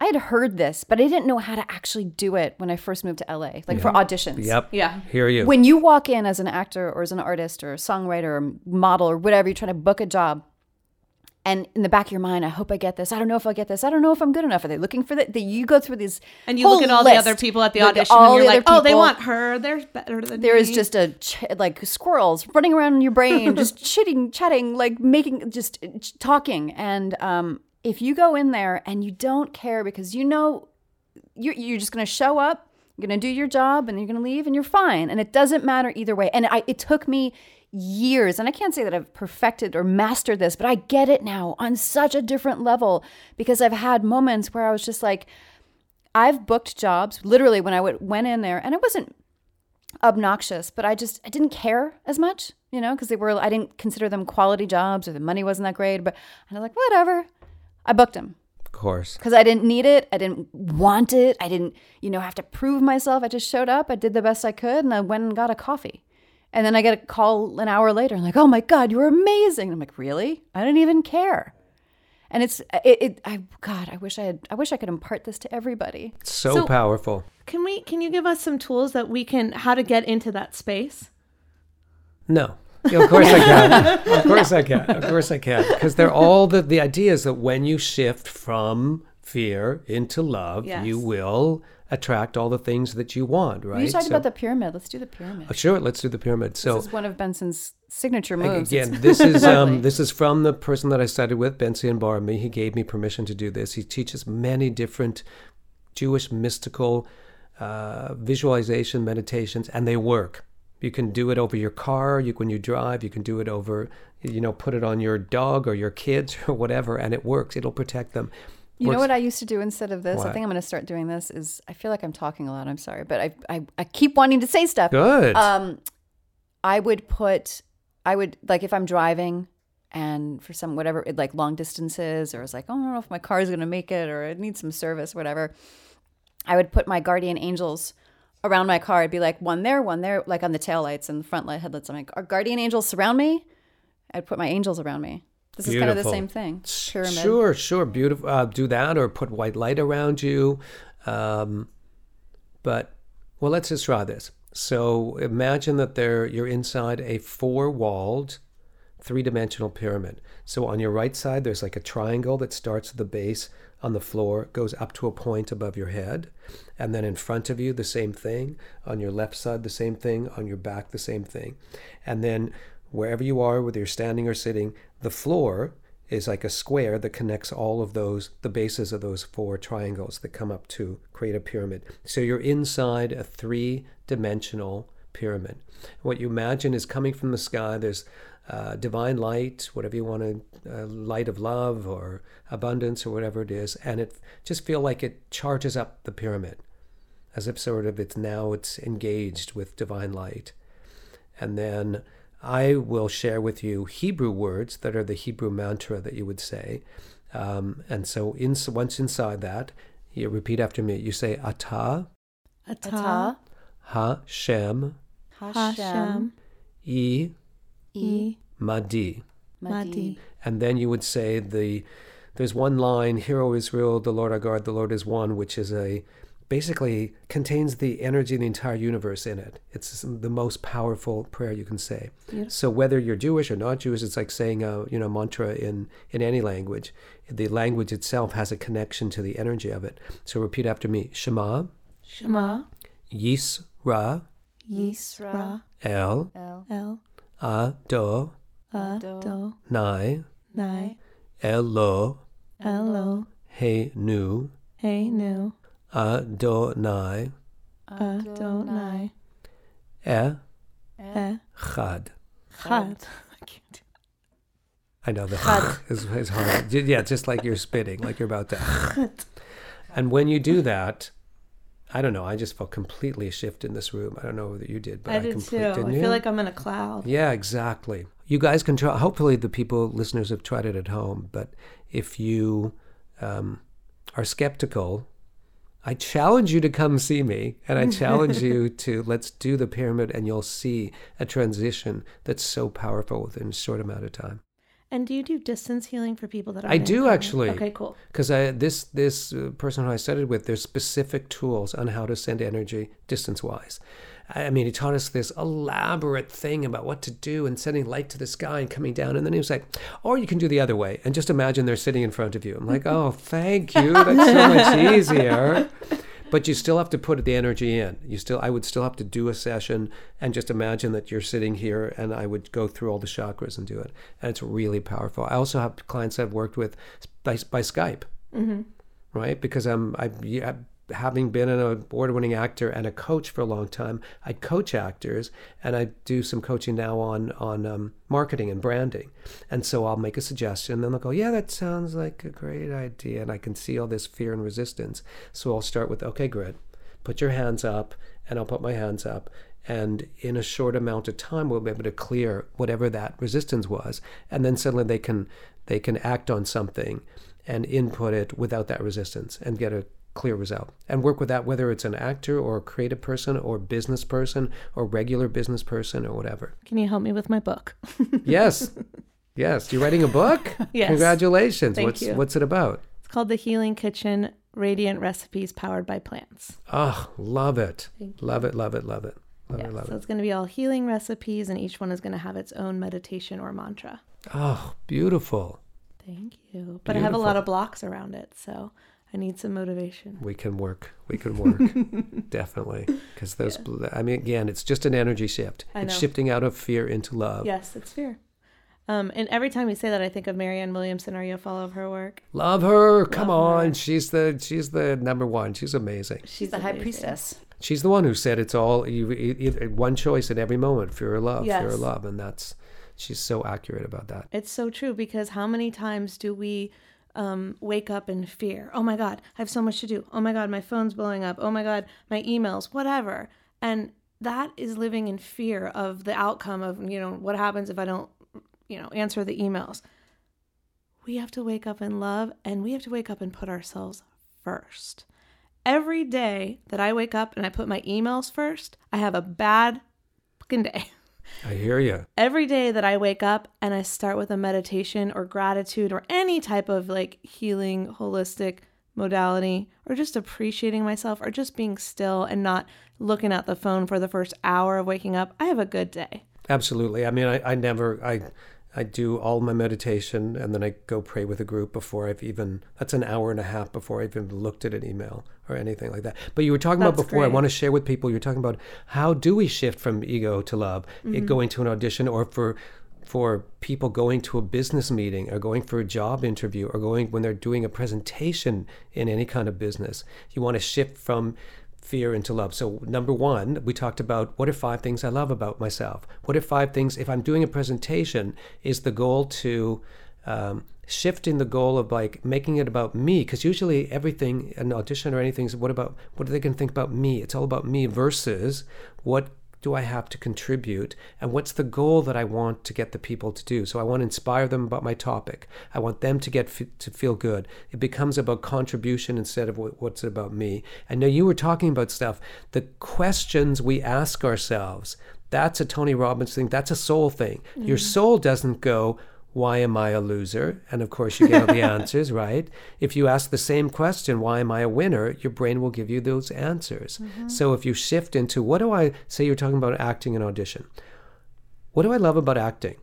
Speaker 5: I had heard this, but I didn't know how to actually do it when I first moved to LA, like for auditions.
Speaker 2: Yep.
Speaker 1: Yeah.
Speaker 2: Hear you.
Speaker 5: When you walk in as an actor or as an artist or a songwriter or model or whatever, you're trying to book a job. And in the back of your mind, I hope I get this. I don't know if I'll get this. I don't know if I'm good enough. Are they looking for that? The, you go through these,
Speaker 1: And you look at all the other people at the
Speaker 5: Look
Speaker 1: audition
Speaker 5: all
Speaker 1: and you're
Speaker 5: the
Speaker 1: like,
Speaker 5: other
Speaker 1: oh, they want her. They're better than me.
Speaker 5: There is just a ch- like squirrels running around in your brain, just chitting, chatting, like making, just uh, ch- talking. And um, if you go in there and you don't care because you know you're, you're just going to show up, you're going to do your job, and you're going to leave, and you're fine. And it doesn't matter either way. And I, it took me years, and I can't say that I've perfected or mastered this, but I get it now on such a different level because I've had moments where I was just like, I've booked jobs literally when I would, went in there, and it wasn't obnoxious, but I just I didn't care as much, you know, because they were I didn't consider them quality jobs or the money wasn't that great. But I was like, whatever. I booked them
Speaker 2: of course.
Speaker 5: because I didn't need it. I didn't want it. I didn't, you know, have to prove myself. I just showed up. I did the best I could, and I went and got a coffee. And then I get a call an hour later, and like, oh my god, you were amazing. And I'm like, really? I didn't even care. And it's it, it. I God, I wish I had. I wish I could impart this to everybody.
Speaker 2: So,
Speaker 1: So-
Speaker 2: powerful.
Speaker 1: Can we? Can you give us some tools that we can how to get into that space?
Speaker 2: No. Yeah, of course I can. Of course I can. Of course I can. Because they're all the the idea is that when you shift from fear into love,
Speaker 1: Yes.
Speaker 2: you will attract all the things that you want, right?
Speaker 5: You talked
Speaker 2: So-
Speaker 5: about the pyramid. Let's do the pyramid.
Speaker 2: Oh, sure, let's do the pyramid. So
Speaker 5: this is one of Benson's signature moves.
Speaker 2: Again, this is um, this is from the person that I studied with, Benson Barmy. He gave me permission to do this. He teaches many different Jewish mystical uh, visualization meditations, and they work. You can do it over your car. You when you drive, you can do it over, you know, put it on your dog or your kids or whatever, and it works. It'll protect them.
Speaker 5: You know what I used to do instead of this? I think I'm going to start doing this. Is I feel like I'm talking a lot. I'm sorry, but I I, I keep wanting to say stuff.
Speaker 2: Good.
Speaker 5: Um, I would put, I would like if I'm driving and for some whatever like long distances or it's like oh, I don't know if my car is going to make it or it needs some service, whatever. I would put my guardian angels around my car. I'd be like one there, one there, like on the taillights and the front light headlights. I'm like, our guardian angels surround me. I'd put my angels around me. This is kind of the same thing. Pyramid.
Speaker 2: Sure, sure, beautiful. Uh, do that, or put white light around you. Um, but well, let's just try this. So imagine that there you're inside a four-walled, three-dimensional pyramid. So on your right side, there's like a triangle that starts at the base on the floor, goes up to a point above your head, and then in front of you, the same thing. On your left side, the same thing. On your back, the same thing. And then wherever you are, whether you're standing or sitting, the floor is like a square that connects all of those, the bases of those four triangles that come up to create a pyramid. So you're inside a three dimensional pyramid. What you imagine is coming from the sky, there's uh, divine light, whatever you want to, uh, light of love or abundance or whatever it is, and it just feel like it charges up the pyramid as if sort of it's now it's engaged with divine light. And then I will share with you Hebrew words that are the Hebrew mantra that you would say. Um, and so in, once inside that, you repeat after me. You say Atah,
Speaker 5: Ata,
Speaker 2: Hashem,
Speaker 5: Hashem,
Speaker 1: E.
Speaker 2: Madi.
Speaker 1: Madi.
Speaker 2: And then you would say the there's one line, Hero O Israel, the Lord our God, the Lord is one, which is a basically contains the energy of the entire universe in it. It's the most powerful prayer you can say. So whether you're Jewish or not Jewish, it's like saying a you know mantra in in any language. The language itself has a connection to the energy of it. So repeat after me: Shema,
Speaker 1: Shema.
Speaker 2: Yisra,
Speaker 1: Yisra.
Speaker 2: El,
Speaker 5: El,
Speaker 1: El.
Speaker 2: Ado,
Speaker 1: Ado.
Speaker 2: Nai,
Speaker 1: Nai.
Speaker 2: Elo,
Speaker 1: Elo.
Speaker 2: He Nu,
Speaker 1: Hey. Nu.
Speaker 2: Adonai,
Speaker 1: Adonai.
Speaker 2: Echad.
Speaker 1: Chad.
Speaker 2: I know the is, is hard. Yeah, just like you're spitting, like you're about to. And when you do that, I don't know. I just felt completely a shift in this room. I don't know that you did, but
Speaker 1: I
Speaker 2: I,
Speaker 1: did
Speaker 2: complete-
Speaker 1: too. I
Speaker 2: didn't
Speaker 1: feel
Speaker 2: you?
Speaker 1: like I'm in a cloud.
Speaker 2: Yeah, exactly. You guys can try. Hopefully, the people listeners have tried it at home. But if you um, are skeptical, I challenge you to come see me, and I challenge you to let's do the pyramid, and you'll see a transition that's so powerful within a short amount of time.
Speaker 1: And do you do distance healing for people that are?
Speaker 2: I do actually.
Speaker 1: Okay, cool.
Speaker 2: Because I this this uh, person who I studied with, there's specific tools on how to send energy distance wise. I mean, he taught us this elaborate thing about what to do and sending light to the sky and coming down. And then he was like, or you can do the other way. And just imagine they're sitting in front of you. I'm like, oh, thank you. That's so much easier. But you still have to put the energy in. You still, I would still have to do a session and just imagine that you're sitting here, and I would go through all the chakras and do it, and it's really powerful. I also have clients I've worked with by, by Skype, mm-hmm. right? Because I'm I yeah, having been an award-winning actor and a coach for a long time. I coach actors, and I do some coaching now on on um, marketing and branding. And so I'll make a suggestion, and then they'll go, "Yeah, that sounds like a great idea," and I can see all this fear and resistance. So I'll start with, "Okay, grid, put your hands up," and I'll put my hands up. And in a short amount of time, we'll be able to clear whatever that resistance was, and then suddenly they can they can act on something and input it without that resistance and get a clear result and work with that whether it's an actor or a creative person or business person or regular business person or whatever.
Speaker 1: Can you help me with my book?
Speaker 2: yes. Yes. You're writing a book?
Speaker 1: Yes.
Speaker 2: congratulations.
Speaker 1: Thank
Speaker 2: what's
Speaker 1: you.
Speaker 2: what's it about?
Speaker 1: It's called The Healing Kitchen Radiant Recipes Powered by Plants.
Speaker 2: oh love it. Love it love it love it. Love
Speaker 1: Yeah,
Speaker 2: it love
Speaker 1: so
Speaker 2: it
Speaker 1: it's going to be all healing recipes, and each one is going to have its own meditation or mantra.
Speaker 2: oh beautiful.
Speaker 1: Thank you. But I have a lot of blocks around it, so I need some motivation.
Speaker 2: we can work we can work definitely because those i mean again it's just an energy shift
Speaker 1: I
Speaker 2: it's
Speaker 1: know.
Speaker 2: shifting out of fear into love
Speaker 1: Yes, it's fear. Um, and every time you say that, I think of Marianne Williamson. Are you a follow of her work?
Speaker 2: love her come
Speaker 1: Love her.
Speaker 2: on she's the she's the number one she's amazing
Speaker 5: She's the high priestess.
Speaker 2: She's the one who said it's all you, e- e- one choice in every moment, fear or love, fear or love, and that's she's so accurate about that.
Speaker 1: It's so true because how many times do we um, wake up in fear? Oh my God, I have so much to do. Oh my God, my phone's blowing up. Oh my God, my emails, whatever. And that is living in fear of the outcome of, you know, what happens if I don't, you know, answer the emails. We have to wake up in love and we have to wake up and put ourselves first. Every day that I wake up and I put my emails first, I have a bad fucking day.
Speaker 2: I hear you.
Speaker 1: every day that I wake up and I start with a meditation or gratitude or any type of like healing, holistic modality, or just appreciating myself or just being still and not looking at the phone for the first hour of waking up, I have a good day.
Speaker 2: Absolutely. I mean, I, I never I I do all my meditation and then I go pray with a group before I've even that's an hour and a half before I've even looked at an email or anything like that. But you were talking about
Speaker 1: That's
Speaker 2: before. I want to share with people. You're talking about how do we shift from ego to love,
Speaker 1: Mm-hmm.
Speaker 2: it going to an audition or for for people going to a business meeting or going for a job interview or going when they're doing a presentation in any kind of business. You want to shift from fear into love. So, number one, we talked about what are five things I love about myself? What are five things, if I'm doing a presentation, is the goal to um, shifting the goal of like making it about me? Because usually everything, an audition or anything, is what about, what are they going to think about me? It's all about me versus what do I have to contribute? And what's the goal that I want to get the people to do? So I want to inspire them about my topic. I want them to get f- to feel good. It becomes about contribution instead of what, what's about me. And now you were talking about stuff. The questions we ask ourselves. That's a Tony Robbins thing. That's a soul thing. Your mm-hmm. soul doesn't go, why am I a loser? And of course, you get all the answers, right? If you ask the same question, why am I a winner? Your brain will give you those answers. Mm-hmm. So if you shift into what do I say you're talking about acting and audition? What do I love about acting?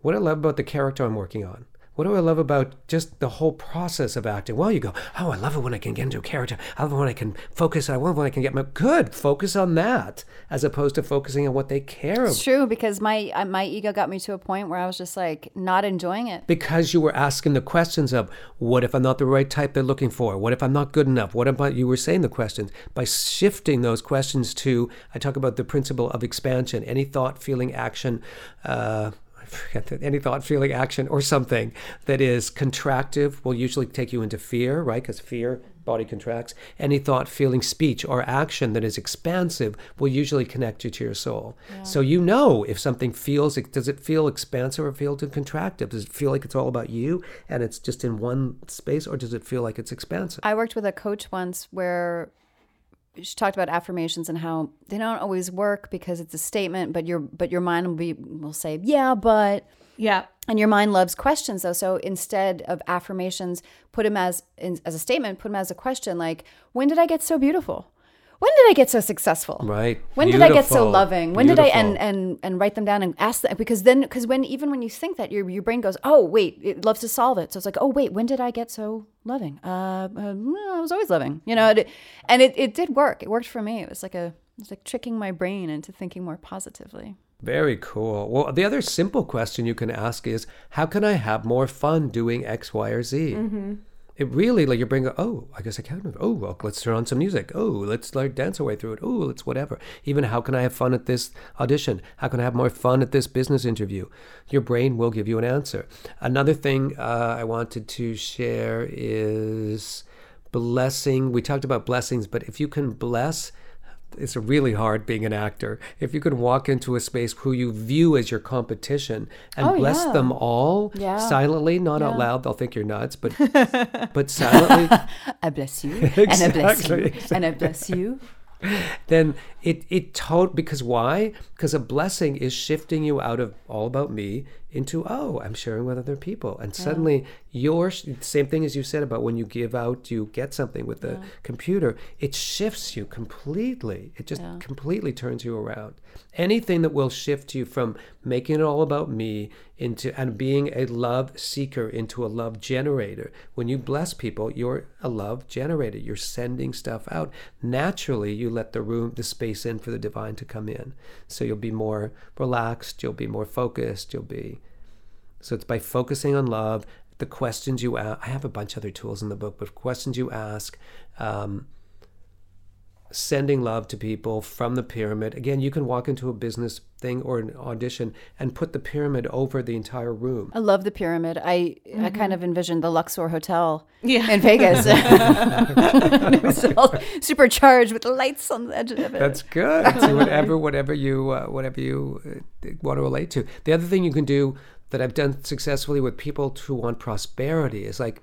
Speaker 2: What do I love about the character I'm working on? What do I love about just the whole process of acting? Well, you go, oh, I love it when I can get into a character. I love it when I can focus. I love when I can get my good. Focus on that as opposed to focusing on what they care
Speaker 5: It's
Speaker 2: about.
Speaker 5: true because my uh, my ego got me to a point where I was just like not enjoying it.
Speaker 2: because you were asking the questions of what if I'm not the right type they're looking for? What if I'm not good enough? What about you were saying the questions by shifting those questions to I talk about the principle of expansion. Any thought, feeling, action. Uh, I forget that any thought, feeling, action, or something that is contractive will usually take you into fear, right? Because fear, body contracts. Any thought, feeling, speech, or action that is expansive will usually connect you to your soul. So you know if something feels, does it feel expansive or feel too contractive? Does it feel like it's all about you and it's just in one space, or does it feel like it's expansive?
Speaker 5: I worked with a coach once where she talked about affirmations and how they don't always work because it's a statement, but your but your mind will be will say, yeah, but
Speaker 1: Yeah.
Speaker 5: And your mind loves questions though. So instead of affirmations, put them as in, as a statement, put them as a question like, when did I get so beautiful? When did I get so successful?
Speaker 2: Right.
Speaker 5: When did I get so loving? When did I and and and write them down and ask them because then because when even when you think that your your brain goes oh wait it loves to solve it so it's like oh wait when did I get so loving? Uh, uh I was always loving you know and it it did work it worked for me it was like a it was like tricking my brain into thinking more positively.
Speaker 2: Very cool. Well, the other simple question you can ask is, how can I have more fun doing X, Y, or Z? It really like you bring. Oh, I guess I can. Oh, well, let's turn on some music. Oh, let's like dance our way through it. Oh, let's whatever. Even how can I have fun at this audition? How can I have more fun at this business interview? Your brain will give you an answer. Another thing uh, I wanted to share is blessing. We talked about blessings, but if you can bless it's really hard being an actor. If you can walk into a space who you view as your competition and
Speaker 5: Oh,
Speaker 2: bless
Speaker 5: yeah.
Speaker 2: them all
Speaker 5: Yeah.
Speaker 2: silently, not out loud, they'll think you're nuts, but but silently,
Speaker 5: I bless you and I bless you
Speaker 2: Exactly,
Speaker 5: and I bless you.
Speaker 2: then it it tot because why? Because a blessing is shifting you out of all about me into oh, I'm sharing with other people, and suddenly your same thing as you said about when you give out, you get something with the computer. It shifts you completely. It just completely turns you around. Anything that will shift you from making it all about me into and being a love seeker into a love generator. When you bless people, you're a love generator. You're sending stuff out. Naturally, you let the room, the space in for the divine to come in. So you'll be more relaxed, you'll be more focused, you'll be so it's by focusing on love, the questions you ask. I have a bunch of other tools in the book, but questions you ask, um, sending love to people from the pyramid. Again, you can walk into a business thing or an audition and put the pyramid over the entire room.
Speaker 5: I love the pyramid. I I kind of envisioned the Luxor Hotel
Speaker 1: Yeah.
Speaker 5: in Vegas. it was all supercharged with lights on the edge of it.
Speaker 2: That's good. It's whatever, whatever you, uh, whatever you uh, want to relate to. The other thing you can do that I've done successfully with people who want prosperity is like,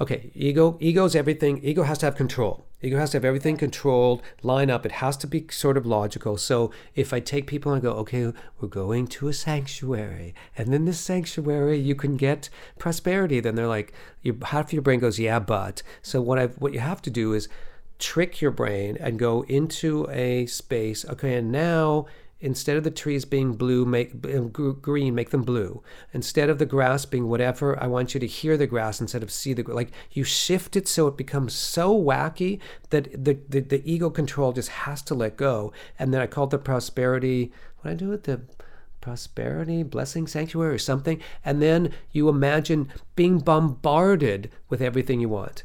Speaker 2: okay, ego, ego's everything. Ego has to have control. Ego has to have everything controlled, line up. It has to be sort of logical. So if I take people and go, okay, we're going to a sanctuary, and then this sanctuary you can get prosperity, then they're like, you, half your brain goes, yeah, but. So what I what you have to do is trick your brain and go into a space. Okay, and now instead of the trees being blue, make uh, green, make them blue. Instead of the grass being whatever, I want you to hear the grass instead of see the like. You shift it so it becomes so wacky that the the, the ego control just has to let go. And then I called the prosperity. What I do with the prosperity blessing sanctuary or something and then you imagine being bombarded with everything you want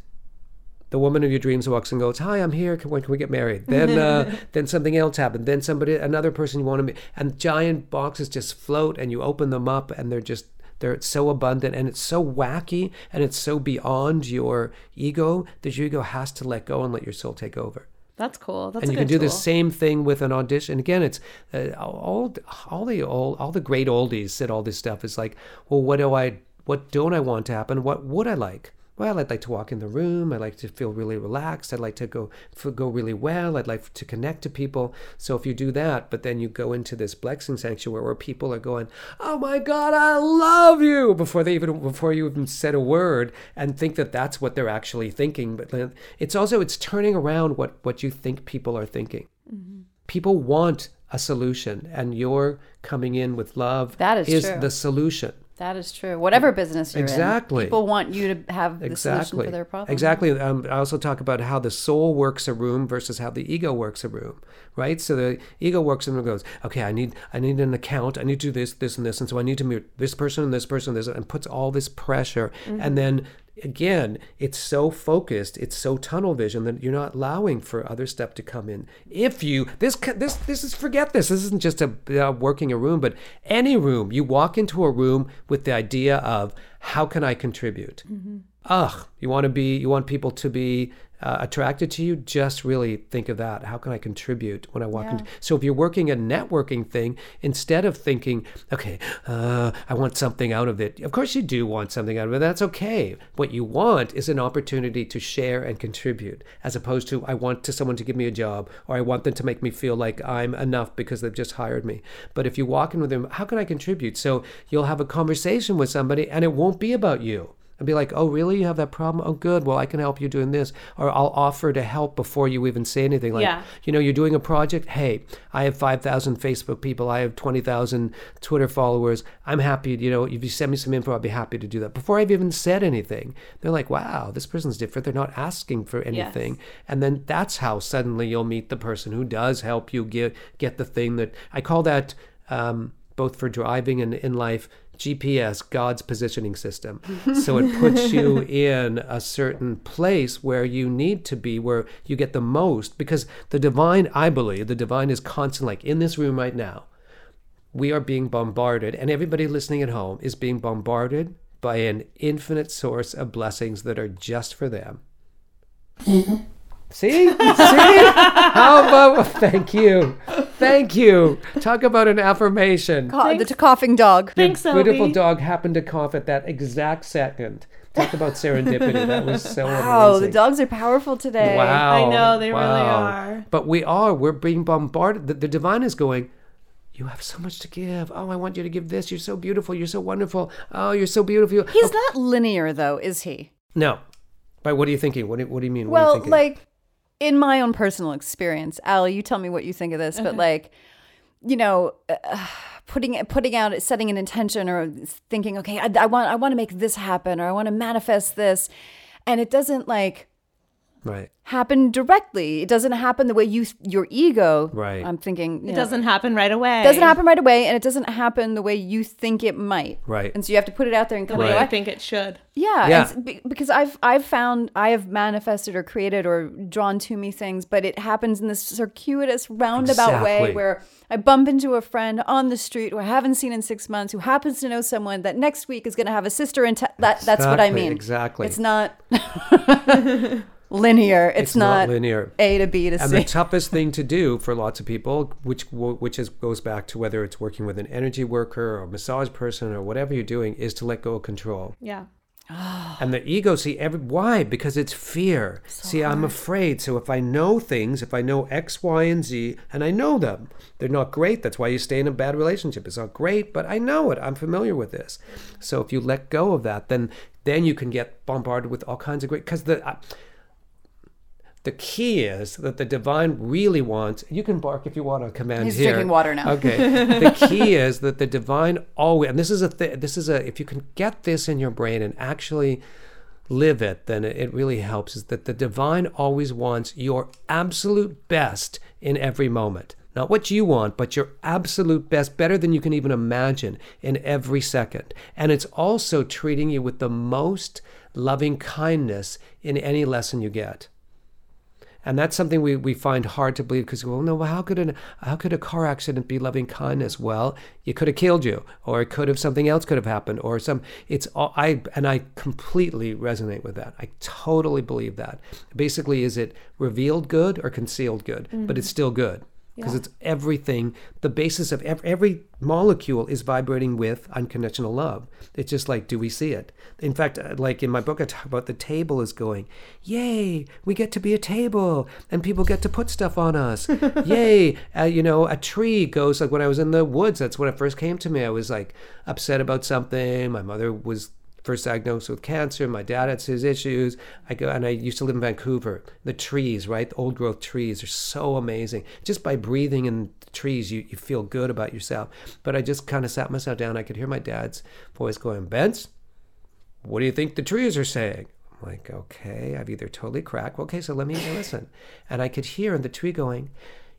Speaker 2: the woman of your dreams walks and goes, "Hi, I'm here. Can, when can we get married?" Then, uh, then something else happened. Then somebody, another person you want to meet, and giant boxes just float, and you open them up, and they're just they're so abundant, and it's so wacky, and it's so beyond your ego that your ego has to let go and let your soul take over.
Speaker 1: That's cool. That's
Speaker 2: and you can do the same thing with an audition. Again, it's uh, all all the old all the great oldies said all this stuff. It's like, well, what do I what don't I want to happen? What would I like? Well, I'd like to walk in the room. I'd like to feel really relaxed. I'd like to go go really well. I'd like to connect to people. So if you do that, but then you go into this blessing sanctuary where people are going, "Oh my God, I love you," before they even before you even said a word, and think that that's what they're actually thinking. But then it's also it's turning around what what you think people are thinking. Mm-hmm. People want a solution, and you're coming in with love.
Speaker 5: That is true.
Speaker 2: the solution.
Speaker 5: That is true. Whatever business you're
Speaker 2: Exactly.
Speaker 5: in, people want you to have the solution for their problem.
Speaker 2: Exactly. Um, I also talk about how the soul works a room versus how the ego works a room, right? So the ego works and goes, okay, I need, I need an account. I need to do this, this, and this, and so I need to meet this person and this person, and this, and puts all this pressure, and then again, it's so focused, it's so tunnel vision that you're not allowing for other stuff to come in. If you this this this is forget this. This isn't just a uh, working a room, but any room. You walk into a room with the idea of how can I contribute. Ugh, you want to be, you want people to be uh, attracted to you, just really think of that. How can I contribute when I walk
Speaker 5: Yeah.
Speaker 2: into? So if you're working a networking thing, instead of thinking, okay, uh, I want something out of it. Of course you do want something out of it. That's okay. What you want is an opportunity to share and contribute, as opposed to I want to someone to give me a job or I want them to make me feel like I'm enough because they've just hired me. But if you walk in with them, how can I contribute? So you'll have a conversation with somebody and it won't be about you. And be like, oh, really? You have that problem? Oh, good. Well, I can help you doing this. Or I'll offer to help before you even say anything. Like,
Speaker 1: Yeah.
Speaker 2: you know, you're doing a project. Hey, I have 5,000 Facebook people. I have 20,000 Twitter followers. I'm happy, you know, if you send me some info, I'll be happy to do that. Before I've even said anything, they're like, wow, this person's different. They're not asking for anything. And then that's how suddenly you'll meet the person who does help you get, get the thing that I call that um, both for driving and in life. GPS, God's positioning system. So it puts you in a certain place where you need to be, where you get the most. Because the divine, I believe, the divine is constant, like in this room right now. We are being bombarded, and everybody listening at home is being bombarded by an infinite source of blessings that are just for them. Mm-hmm. See? See? How about thank you. Thank you. Talk about an affirmation.
Speaker 5: Co- the coughing dog.
Speaker 1: Thanks,
Speaker 2: Beautiful
Speaker 1: Obi.
Speaker 2: dog happened to cough at that exact second. Talk about serendipity. That was so amazing.
Speaker 5: Wow, the dogs are powerful today.
Speaker 2: Wow.
Speaker 1: I know, they really are.
Speaker 2: But we are. We're being bombarded. The, the divine is going, You have so much to give. Oh, I want you to give this. You're so beautiful. You're so wonderful. Oh, you're so beautiful.
Speaker 5: He's oh. not linear, though, is he?
Speaker 2: No. But what are you thinking? What do, what do you mean? what are you
Speaker 5: Well,
Speaker 2: thinking?
Speaker 5: like in my own personal experience, Ali, you tell me what you think of this, but like, you know, uh, putting putting out, setting an intention, or thinking, okay, I, I want I want to make this happen, or I want to manifest this, and it doesn't like
Speaker 2: Right.
Speaker 5: happen directly. It doesn't happen the way you your ego.
Speaker 2: Right.
Speaker 5: I'm thinking you
Speaker 1: It
Speaker 5: know,
Speaker 1: doesn't happen right away.
Speaker 5: doesn't happen right away, and it doesn't happen the way you think it might.
Speaker 2: Right.
Speaker 5: And so you have to put it out there and
Speaker 1: the way
Speaker 5: away.
Speaker 1: I think it should.
Speaker 5: Yeah,
Speaker 2: Yeah.
Speaker 5: and be- because I've I've found I have manifested or created or drawn to me things, but it happens in this circuitous roundabout way where I bump into a friend on the street who I haven't seen in six months who happens to know someone that next week is going to have a sister in t- that. That's what I mean.
Speaker 2: exactly.
Speaker 5: It's not linear. It's,
Speaker 2: It's not
Speaker 5: not,
Speaker 2: linear.
Speaker 5: A to B to
Speaker 2: And
Speaker 5: C.
Speaker 2: And the toughest thing to do for lots of people, which which is goes back to whether it's working with an energy worker or a massage person or whatever you're doing, is to let go of control.
Speaker 1: Yeah.
Speaker 2: And the ego, see, every why? Because it's fear. see, I'm afraid. So if I know things, if I know X, Y, and Z, and I know them, they're not great. That's why you stay in a bad relationship. It's not great, but I know it. I'm familiar with this. So if you let go of that, then then you can get bombarded with all kinds of great. Because the uh, the key is that the divine really wants. You can bark if you want on command
Speaker 5: He's
Speaker 2: here.
Speaker 5: drinking water now.
Speaker 2: Okay. the key is that the divine always, and this is a th- this is a if you can get this in your brain and actually live it, then it, it really helps. Is that the divine always wants your absolute best in every moment. Not what you want, but your absolute best, better than you can even imagine in every second. And it's also treating you with the most loving kindness in any lesson you get. And that's something we, we find hard to believe because well no how could an how could a car accident be loving kindness well? It could have killed you or it could have something else could have happened or some it's all I and I completely resonate with that. I totally believe that. Basically is it revealed good or concealed good? But it's mm-hmm. still good because it's everything the basis of ev- every molecule is vibrating with unconditional love. It's just like do we see it? In fact uh, like in my book i talk about the table is going yay we get to be a table and people get to put stuff on us. Yay uh, you know a tree goes like when i was in the woods that's when it first came to me. I was like upset about something. My mother was first diagnosed with cancer. My dad had his issues. I go and I used to live in Vancouver. The trees, right? The old growth trees are so amazing. Just by breathing in the trees, you, you feel good about yourself. But I just kind of sat myself down. I could hear my dad's voice going, Bence, what do you think the trees are saying? I'm like, okay, I've either totally cracked. Okay, so let me listen. And I could hear in the tree going,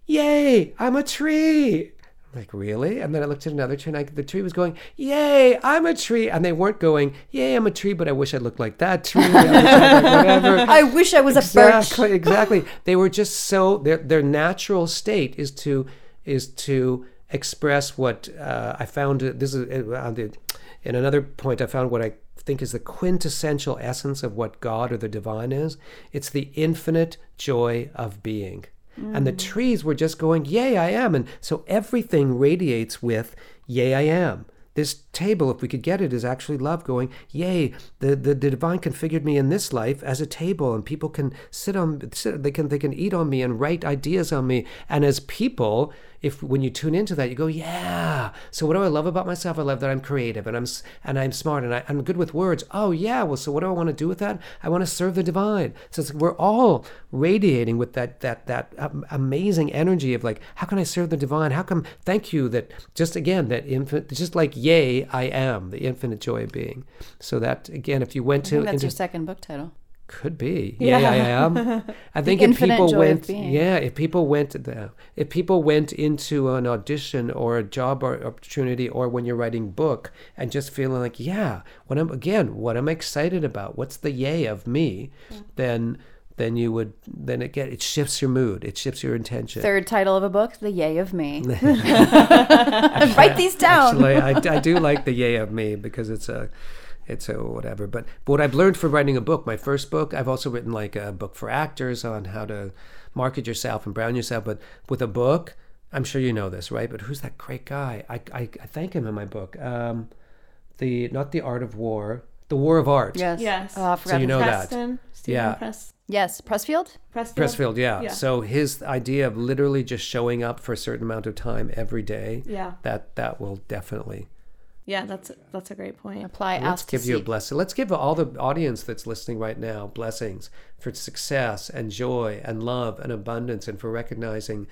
Speaker 2: Yay, I'm a tree. Like, really? And then I looked at another tree and I, the tree was going, Yay, I'm a tree. And they weren't going, Yay, I'm a tree, but I wish I looked like that tree. I wish I looked like whatever.
Speaker 5: I wish I was a birch.
Speaker 2: exactly, exactly. They were just so their their natural state is to is to express what uh, I found. This is uh, on the in another point. I found what I think is the quintessential essence of what God or the divine is. It's the infinite joy of being. And the trees were just going, Yay, I am. And so everything radiates with, Yay, I am. This table, if we could get it, is actually love going, Yay, the, the, the divine configured me in this life as a table, and people can sit on sit, they can they can eat on me and write ideas on me. And as people, if when you tune into that, you go, yeah. So what do I love about myself? I love that I'm creative and I'm and I'm smart and I, I'm good with words. Oh yeah. Well, so what do I want to do with that? I want to serve the divine. So it's, we're all radiating with that that that um, amazing energy of like, how can I serve the divine? How come? Thank you. That just again that infinite, just like yay, I am the infinite joy of being. So that again, if you went to
Speaker 5: that's
Speaker 2: into
Speaker 5: your second book title.
Speaker 2: Could be.
Speaker 1: Yeah.
Speaker 2: Yeah, I am. I think if people went, yeah, if people went, the, if people went into an audition or a job or opportunity, or when you're writing book and just feeling like, yeah, what I'm again, what I'm excited about, what's the yay of me, then then you would then it get it shifts your mood, it shifts your intention.
Speaker 5: Third title of a book, The Yay of Me. Write these down.
Speaker 2: Actually, I, I do like the yay of me because it's a, it's a whatever. But, but what I've learned from writing a book, my first book, I've also written like a book for actors on how to market yourself and brand yourself. But with a book, I'm sure you know this, right? But who's that great guy? I, I, I thank him in my book. Um, the not the art of war, the war of art.
Speaker 5: yes.
Speaker 1: Yes.
Speaker 5: Oh, I forgot
Speaker 2: you know
Speaker 5: name.
Speaker 2: that.
Speaker 1: Stephen
Speaker 2: Yeah.
Speaker 1: Press,
Speaker 5: Yes. Pressfield?
Speaker 1: Pressfield.
Speaker 2: Pressfield, yeah.
Speaker 1: Yeah.
Speaker 2: So his idea of literally just showing up for a certain amount of time every day,
Speaker 1: Yeah.
Speaker 2: that that will definitely
Speaker 1: Yeah, that's that's a great point.
Speaker 5: Apply
Speaker 2: Let's
Speaker 5: ask to
Speaker 2: give you a blessing. Let's give all the audience that's listening right now blessings for success and joy and love and abundance and for recognizing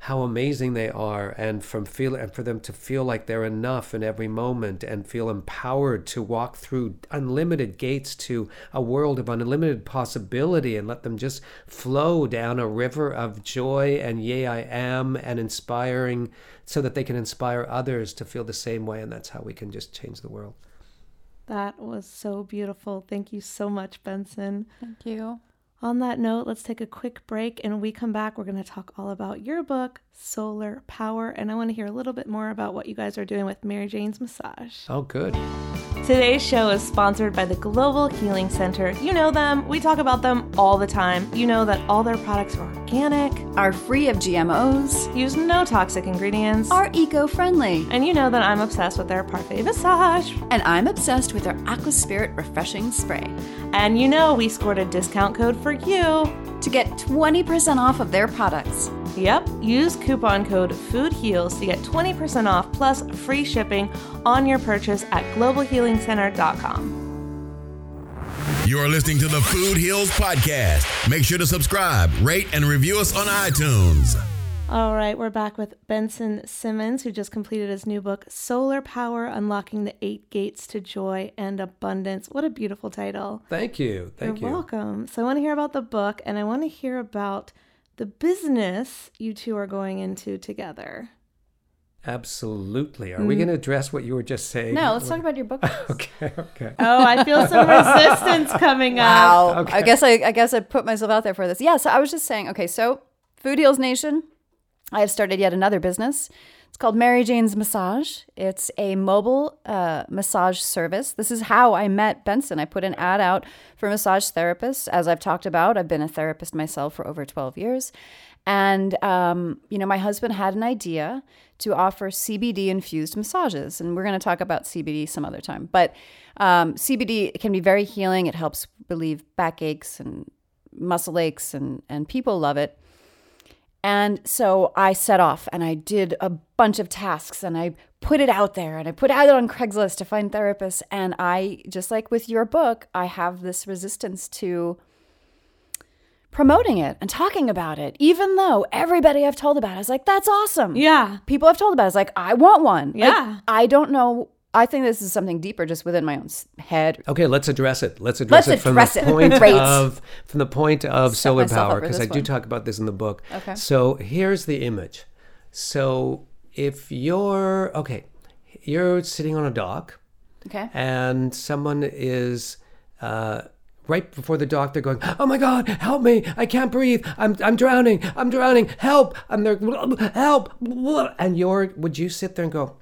Speaker 2: how amazing they are and from feel and for them to feel like they're enough in every moment and feel empowered to walk through unlimited gates to a world of unlimited possibility and let them just flow down a river of joy and yea I am and inspiring so that they can inspire others to feel the same way and that's how we can just change the world.
Speaker 1: That was so beautiful. Thank you so much, Benson.
Speaker 5: Thank you.
Speaker 1: On that note, let's take a quick break and when we come back, we're going to talk all about your book, Soular Power, and I want to hear a little bit more about what you guys are doing with Mary Jane's Massage.
Speaker 2: Oh, good.
Speaker 1: Today's show is sponsored by the Global Healing Center. You know them, we talk about them all the time. You know that all their products are organic,
Speaker 7: Are free of GMOs,
Speaker 1: use no toxic ingredients,
Speaker 7: are eco friendly,
Speaker 1: and you know that I'm obsessed with their parfait massage.
Speaker 7: and I'm obsessed with their Aqua Spirit Refreshing Spray.
Speaker 1: And you know we scored a discount code for you.
Speaker 7: To get 20% off of their products,
Speaker 1: Yep, use coupon code FOODHEALS to get 20% off plus free shipping on your purchase at globalhealingcenter.com.
Speaker 6: You are listening to the Food Heals Podcast. Make sure to subscribe, rate, and review us on iTunes.
Speaker 1: All right, we're back with Benson Simmons, who just completed his new book, Soular Power Unlocking the Eight Gates to Joy and Abundance. What a beautiful title.
Speaker 2: Thank you. Thank
Speaker 1: You're
Speaker 2: you.
Speaker 1: welcome. So, I want to hear about the book and I want to hear about the business you two are going into together.
Speaker 2: Absolutely. Are we mm. going to address what you were just saying?
Speaker 5: No, let's talk about your book.
Speaker 2: Okay, okay.
Speaker 1: Oh, I feel some resistance coming up.
Speaker 5: Wow.
Speaker 2: Okay.
Speaker 5: I guess I, I guess I put myself out there for this. Yeah. So I was just saying. Okay. So Food Heals Nation, I have started yet another business. It's called Mary Jane's Massage. It's a mobile uh, massage service. This is how I met Benson. I put an ad out for massage therapists. As I've talked about, I've been a therapist myself for over 12 years. And, um, you know, my husband had an idea to offer CBD infused massages. And we're going to talk about CBD some other time. But um, CBD can be very healing. It helps relieve backaches and muscle aches, and, and people love it. And so I set off and I did a bunch of tasks and I put it out there and I put it out on Craigslist to find therapists. And I, just like with your book, I have this resistance to promoting it and talking about it, even though everybody I've told about it is like, that's awesome.
Speaker 1: Yeah.
Speaker 5: People I've told about it is like, I want one. Like,
Speaker 1: Yeah.
Speaker 5: I don't know. I think this is something deeper just within my own head.
Speaker 2: Okay, let's address it. Let's address
Speaker 5: Let's
Speaker 2: it from the point
Speaker 5: Great.
Speaker 2: of from the point of
Speaker 5: Set
Speaker 2: solar power because I do talk about this in the book.
Speaker 5: Okay.
Speaker 2: So here's the image. So if you're okay, you're sitting on a dock
Speaker 5: Okay.
Speaker 2: and someone is uh, right before the dock. They're going, "Oh my God, help me! I can't breathe! I'm I'm drowning! I'm drowning! Help!" And they're help! And you're would you sit there and go?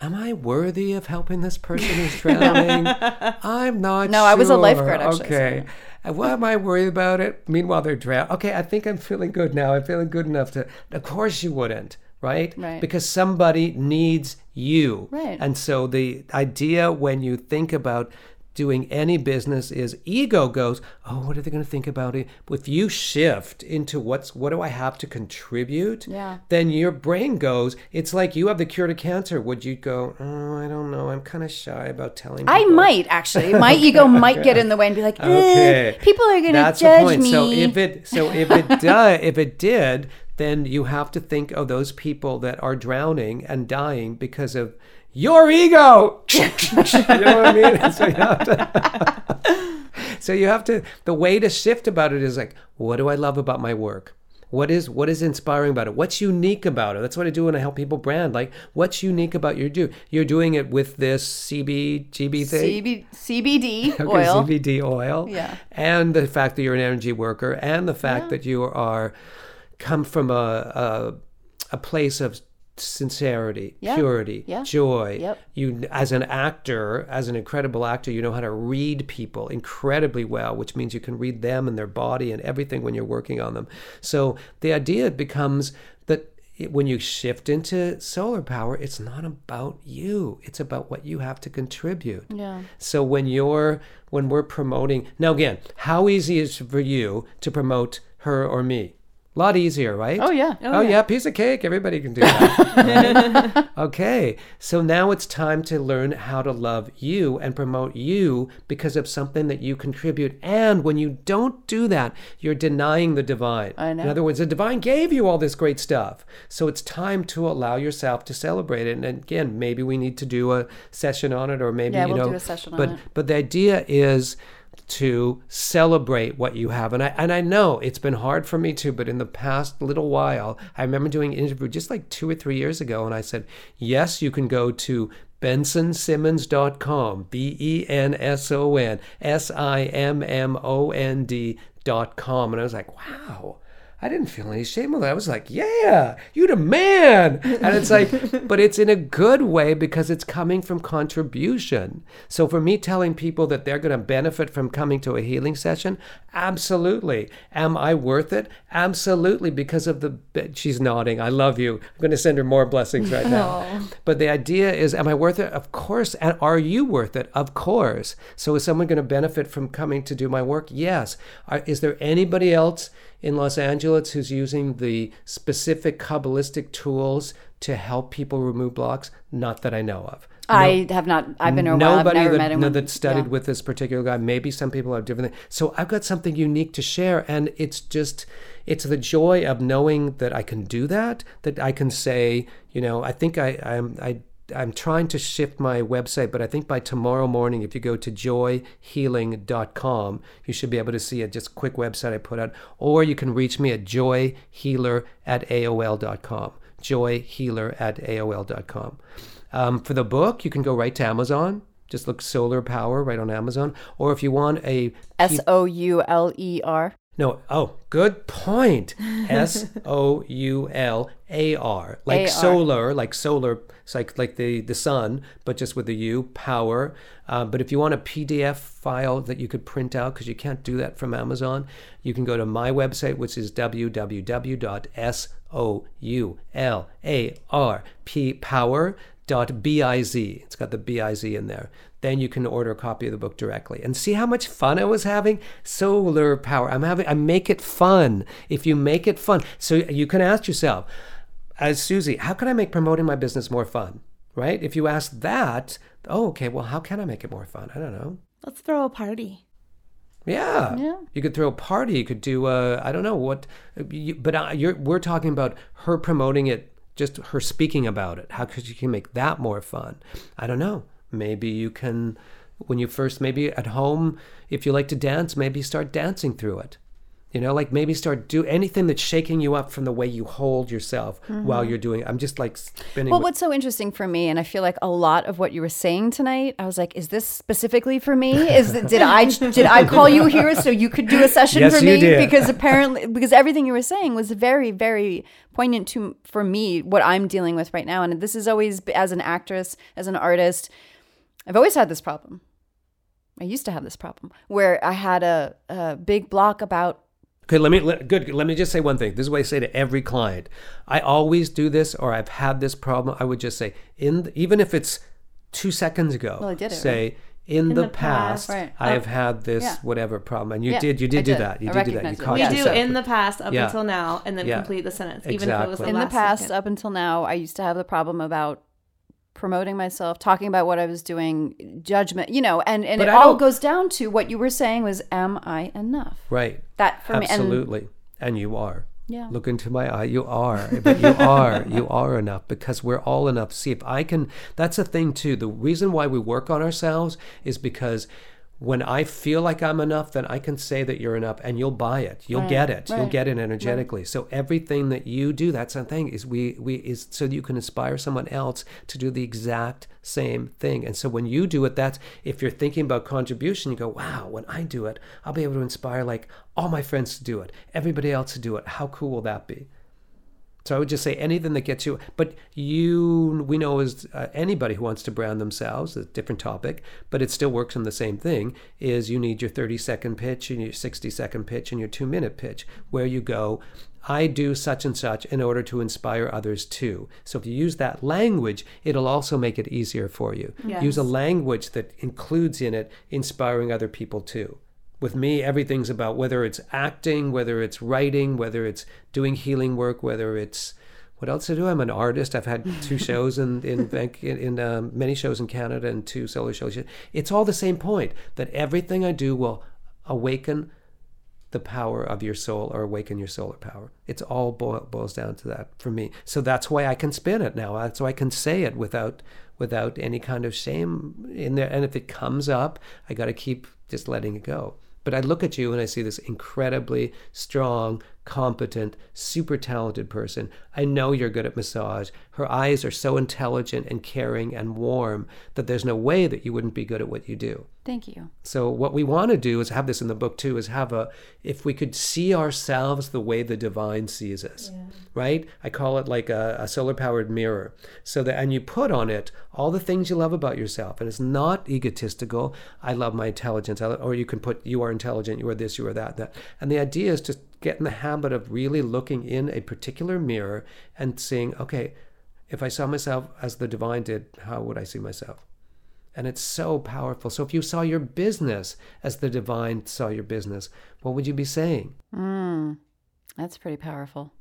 Speaker 2: Am I worthy of helping this person who's drowning? I'm not
Speaker 5: No, I was a
Speaker 2: sure.
Speaker 5: lifeguard, actually,
Speaker 2: Okay. And Why am I worried about it? Meanwhile, they're drowning. Okay, I think I'm feeling good now. I'm feeling good enough to. Of course, you wouldn't, right?
Speaker 5: Right.
Speaker 2: Because somebody needs you.
Speaker 5: Right.
Speaker 2: And so the idea when you think about doing any business is ego goes, oh, what are they going to think about it? If you shift into what's what do I have to contribute?
Speaker 5: Yeah.
Speaker 2: Then your brain goes, it's like you have the cure to cancer. Would you go, oh, I don't know, I'm kind of shy about telling.
Speaker 5: I might actually. My ego might get in the way and be like, eh,
Speaker 2: Okay.
Speaker 5: people are going to
Speaker 2: That's
Speaker 5: judge
Speaker 2: the point.
Speaker 5: me.
Speaker 2: So if it so if it does if it did, then you have to think of those people that are drowning and dying because of your ego. you know what I mean? So you have to So you have to the way to shift about it is like, what do I love about my work? What is what is inspiring about it? What's unique about it? That's what I do when I help people brand. Like, what's unique about your do? You're doing it with this CB GB thing.
Speaker 5: CB, CBD
Speaker 2: Okay,
Speaker 5: oil.
Speaker 2: CBD oil.
Speaker 5: Yeah.
Speaker 2: And the fact that you're an energy worker and the fact that you are come from a a, a place of sincerity,
Speaker 5: Yeah.
Speaker 2: purity,
Speaker 5: Yeah.
Speaker 2: joy.
Speaker 5: Yep.
Speaker 2: You as an actor, as an incredible actor, you know how to read people incredibly well, which means you can read them and their body and everything when you're working on them. So the idea becomes that it- when you shift into solar power, it's not about you. It's about what you have to contribute.
Speaker 5: Yeah.
Speaker 2: So when you're when we're promoting now again, how easy is it for you to promote her or me? A lot easier, right?
Speaker 5: Oh, yeah.
Speaker 2: Oh, oh yeah. piece of cake. Everybody can do that. right? Okay. So now it's time to learn how to love you and promote you because of something that you contribute. And when you don't do that, you're denying the divine.
Speaker 5: I know.
Speaker 2: In other words, the divine gave you all this great stuff. So it's time to allow yourself to celebrate it. And again, maybe we need to do a session on it or maybe,
Speaker 5: Yeah,
Speaker 2: you
Speaker 5: we'll
Speaker 2: know.
Speaker 5: do a session on
Speaker 2: but,
Speaker 5: it.
Speaker 2: But the idea is to celebrate what you have. And I and I know it's been hard for me too, but in the past little while, I remember doing an interview just like two or three years ago, and I said, Yes, you can go to bensonsimmons.com, B E N S O N S I M M O N D.com. And I was like, wow. I didn't feel any shame with it. I was like, yeah, you the man. And it's like, but it's in a good way because it's coming from contribution. So for me telling people that they're going to benefit from coming to a healing session, absolutely. Am I worth it? Absolutely. Because of the, she's nodding. I love you. I'm going to send her more blessings right now. Oh. But the idea is, am I worth it? Of course. And are you worth it? Of course. So is someone going to benefit from coming to do my work? Yes. Are, is there anybody else in Los Angeles who's using the specific Kabbalistic tools to help people remove blocks? Not that I know of.
Speaker 5: I have not. I've been around. I've
Speaker 2: Nobody
Speaker 5: never
Speaker 2: that,
Speaker 5: met anyone.
Speaker 2: that studied
Speaker 5: Yeah.
Speaker 2: with this particular guy. Maybe some people have different things. So I've got something unique to share, and it's just it's the joy of knowing that I can do that. That I can say, you know, I think I I'm I. I'm trying to shift my website, but I think by tomorrow morning, if you go to joyhealing.com, you should be able to see a just quick website I put out, or you can reach me at joyhealer at AOL.com. Joyhealer at AOL.com. Um, for the book, you can go right to Amazon. Just look Soular Power right on Amazon. Or if you want a
Speaker 5: S O U L E R.
Speaker 2: no, oh, good point. S O U L A R, like
Speaker 5: A-R.
Speaker 2: solar, like solar, it's like like the the sun, but just with the U, power. Uh, but if you want a PDF file that you could print out, because you can't do that from Amazon, you can go to my website, which is www.soular power.biz. It's got the biz in there. Then you can order a copy of the book directly and see how much fun I was having. Solar power. I'm having. I make it fun. If you make it fun, so you can ask yourself, as Susie, how can I make promoting my business more fun? Right? If you ask that, oh, okay. Well, how can I make it more fun? I don't know.
Speaker 1: Let's throw a party.
Speaker 2: Yeah.
Speaker 5: Yeah.
Speaker 2: You could throw a party. You could do, uh, I don't know what, you, but uh, you're, we're talking about her promoting it, just her speaking about it. How could you can make that more fun? I don't know. Maybe you can, when you first, maybe at home, if you like to dance, maybe start dancing through it. You know, like maybe start do anything that's shaking you up from the way you hold yourself while mm-hmm. you're doing. I'm just like spinning.
Speaker 5: Well,
Speaker 2: with-
Speaker 5: what's so interesting for me, and I feel like a lot of what you were saying tonight, I was like, is this specifically for me? Is did I did I call you here so you could do a session
Speaker 2: Yes,
Speaker 5: for
Speaker 2: you
Speaker 5: me?
Speaker 2: did.
Speaker 5: Because apparently, because everything you were saying was very, very poignant to for me what I'm dealing with right now, and this is always as an actress, as an artist, I've always had this problem. I used to have this problem where I had a, a big block about
Speaker 2: Okay, let me let, good. Let me just say one thing. This is what I say to every client. I always do this, or I've had this problem. I would just say, in the, even if it's two seconds ago,
Speaker 5: Well, I did it,
Speaker 2: say in, the, past,
Speaker 5: Right.
Speaker 2: I
Speaker 5: Oh.
Speaker 2: have had this
Speaker 5: Yeah.
Speaker 2: whatever problem, and you
Speaker 5: Yeah,
Speaker 2: did. You did
Speaker 5: I
Speaker 2: do that. You
Speaker 5: I
Speaker 2: did do that. You
Speaker 5: recognized it.
Speaker 2: caught
Speaker 1: We do in the past up
Speaker 2: Yeah.
Speaker 1: until now, and then
Speaker 2: Yeah.
Speaker 1: complete the sentence, even if it was the
Speaker 2: Exactly.
Speaker 5: in the past
Speaker 1: second.
Speaker 5: up until now i used to have the problem about promoting myself talking about what i was doing judgment you know and and
Speaker 2: But
Speaker 5: it
Speaker 2: I
Speaker 5: all
Speaker 2: don't-
Speaker 5: goes down to what you were saying was am i enough
Speaker 2: right.
Speaker 5: that for me
Speaker 2: Absolutely, and you are.
Speaker 5: Yeah.
Speaker 2: Look into my eye. You are, but you are, you are enough because we're all enough. See, if I can, that's a thing too. The reason why we work on ourselves is because when I feel like I'm enough, then I can say that you're enough and you'll buy it. You'll
Speaker 5: Right,
Speaker 2: get it. You'll get it energetically. So everything that you do, that's the thing, is we we is so that you can inspire someone else to do the exact same thing. And so when you do it, that's if you're thinking about contribution, you go, wow, when I do it, I'll be able to inspire like all my friends to do it, everybody else to do it. How cool will that be? So I would just say anything that gets you. But you, we know as uh, anybody who wants to brand themselves, a different topic, but it still works on the same thing. Is you need your 30 second pitch and your 60 second pitch and your two minute pitch, where you go. I do such and such in order to inspire others too. So if you use that language, it'll also make it easier for you. Use a language that includes in it inspiring other people too with me everything's about whether it's acting whether it's writing whether it's doing healing work whether it's what else to do? I'm an artist. I've had two shows in in, in, um, many shows in canada and two solo shows it's all the same point that everything i do will awaken the power of your soul or awaken your solar power. It's all boil, boils down to that for me. So that's why i can spin it now. That's why i can say it without without any kind of shame in there. And if it comes up i got to keep just letting it go but I look at you and I see this incredibly strong, competent, super talented person. I know you're good at massage. Her eyes are so intelligent and caring and warm that there's no way that you wouldn't be good at what you do.
Speaker 5: thank you
Speaker 2: So what we want to do is have this in the book too is have a if we could see ourselves the way the divine sees us. Right? I call it like a, a solar powered mirror. So that and you put on it all the things you love about yourself. And it's not egotistical. I love my intelligence. I, or you can put you are intelligent, you are this, you are that, that. And the idea is to get in the habit of really looking in a particular mirror and seeing, okay, if I saw myself as the divine did, how would I see myself? And it's so powerful. So if you saw your business as the divine saw your business, what would you be saying?
Speaker 5: mm, that's pretty powerful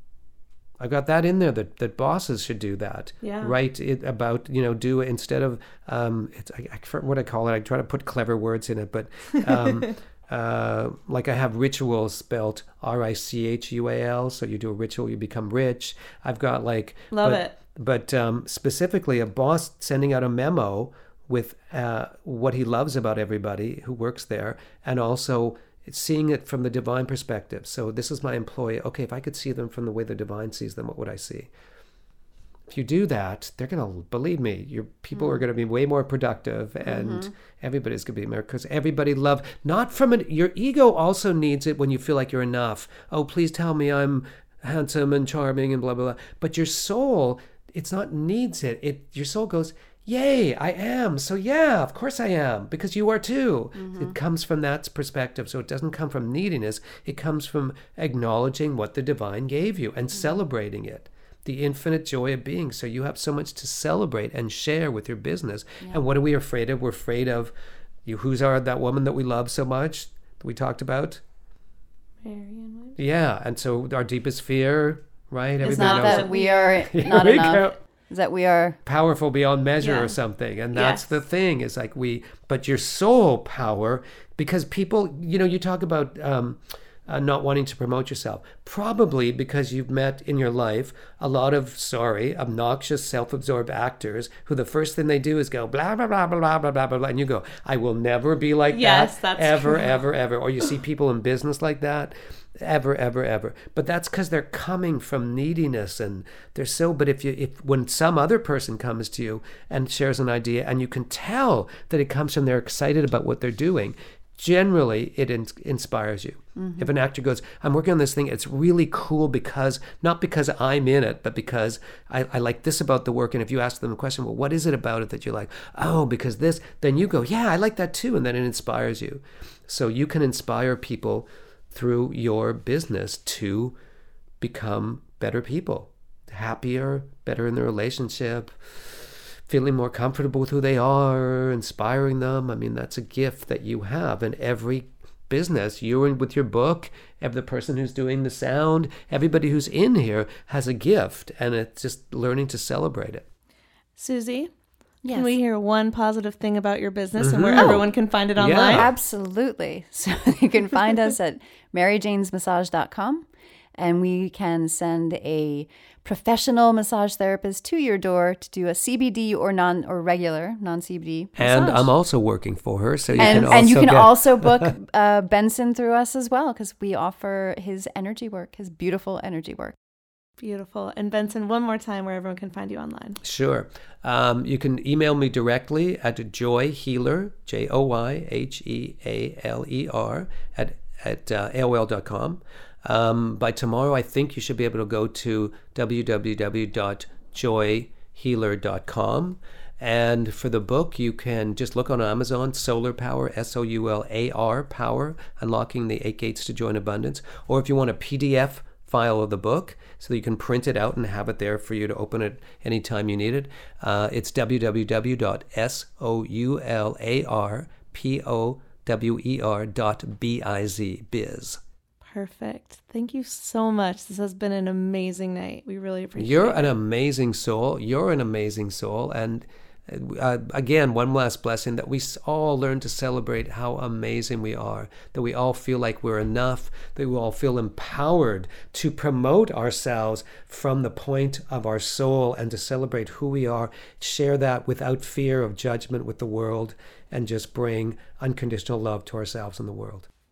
Speaker 2: I got that in there that, that bosses should do that.
Speaker 1: Yeah.
Speaker 2: Write it about, you know, do instead of, um, it's, I, I what I call it. I try to put clever words in it, but um, uh, like I have rituals spelled R I C H U A L. So you do a ritual, you become rich. I've got like,
Speaker 1: Love
Speaker 2: but,
Speaker 1: it.
Speaker 2: But um, specifically, a boss sending out a memo with uh, what he loves about everybody who works there, and also seeing it from the divine perspective. So this is my employee. Okay, if I could see them from the way the divine sees them, what would I see? If you do that, they're gonna believe me. Your people are hmm. gonna be way more productive, and mm-hmm. everybody's gonna be more because everybody love not from it. Your ego also needs it when you feel like you're enough. Oh, please tell me I'm handsome and charming and blah blah blah. But your soul, it's not needs it. It your soul goes, yay, I am. So yeah, of course I am because you are too. Mm-hmm. It comes from that perspective. So it doesn't come from neediness. It comes from acknowledging what the divine gave you and mm-hmm. celebrating it the infinite joy of being. So you have so much to celebrate and share with your business. And what are we afraid of? We're afraid of you. Who's our that woman that we love so much that we talked about?
Speaker 1: Williamson.
Speaker 2: Yeah. And so our deepest fear, right?
Speaker 5: it's
Speaker 2: Everybody
Speaker 5: not
Speaker 2: knows
Speaker 5: that we are not enough
Speaker 2: go.
Speaker 5: is that we are
Speaker 2: powerful beyond measure
Speaker 1: Yeah.
Speaker 2: or something and that's
Speaker 1: Yes.
Speaker 2: the thing is like we but your soul power because people you know you talk about um uh, not wanting to promote yourself. Probably because you've met in your life a lot of, sorry, obnoxious, self absorbed actors who the first thing they do is go, blah, blah, blah, blah, blah, blah, blah, And you go, I will never be like
Speaker 1: yes,
Speaker 2: that. ever,
Speaker 1: true.
Speaker 2: ever, ever. Or you see people in business like that ever ever ever but that's because they're coming from neediness and they're so but if you if when some other person comes to you and shares an idea and you can tell that it comes from they're excited about what they're doing generally it in- inspires you.
Speaker 5: Mm-hmm.
Speaker 2: if an actor goes i'm working on this thing it's really cool because not because i'm in it but because I, I like this about the work and if you ask them a question well what is it about it that you like? Oh because this then you go yeah i like that too and then it inspires you. So you can inspire people through your business to become better people happier better in their relationship feeling more comfortable with who they are, inspiring them. I mean, that's a gift that you have in every business. You and with your book, every the person who's doing the sound, everybody who's in here has a gift, and it's just learning to celebrate it.
Speaker 1: Susie,
Speaker 5: Yes.
Speaker 1: can we hear one positive thing about your business and where
Speaker 2: Mhm.
Speaker 1: everyone can find it online?
Speaker 2: Yeah.
Speaker 5: Absolutely. So you can find us at maryjanesmassage.com and we can send a professional massage therapist to your door to do a CBD or non or regular non CBD.
Speaker 2: And I'm also working for her, so you
Speaker 5: and,
Speaker 2: can also
Speaker 5: and you can
Speaker 2: get,
Speaker 5: also book uh, Benson through us as well because we offer his energy work, his beautiful energy work.
Speaker 1: Beautiful. And Benson, one more time where everyone can find you online.
Speaker 2: Sure. Um, you can email me directly at Joy Healer, J O Y H E A L E R, at, at uh, AOL.com. Um, by tomorrow, I think you should be able to go to www.joyhealer.com. And for the book, you can just look on Amazon, Soular Power, S O U L A R Power, Unlocking the Eight Gates to Join Abundance. Or if you want a PDF file of the book so that you can print it out and have it there for you to open it anytime you need it. Uh, it's www.soularpower.biz. Biz.
Speaker 1: Perfect. Thank you so much. This has been an amazing night. We really appreciate
Speaker 2: You're
Speaker 1: it.
Speaker 2: an amazing soul. You're an amazing soul. And uh, again, one last blessing that we all learn to celebrate how amazing we are, that we all feel like we're enough, that we all feel empowered to promote ourselves from the point of our soul and to celebrate who we are, share that without fear of judgment with the world, and just bring unconditional love to ourselves and the world.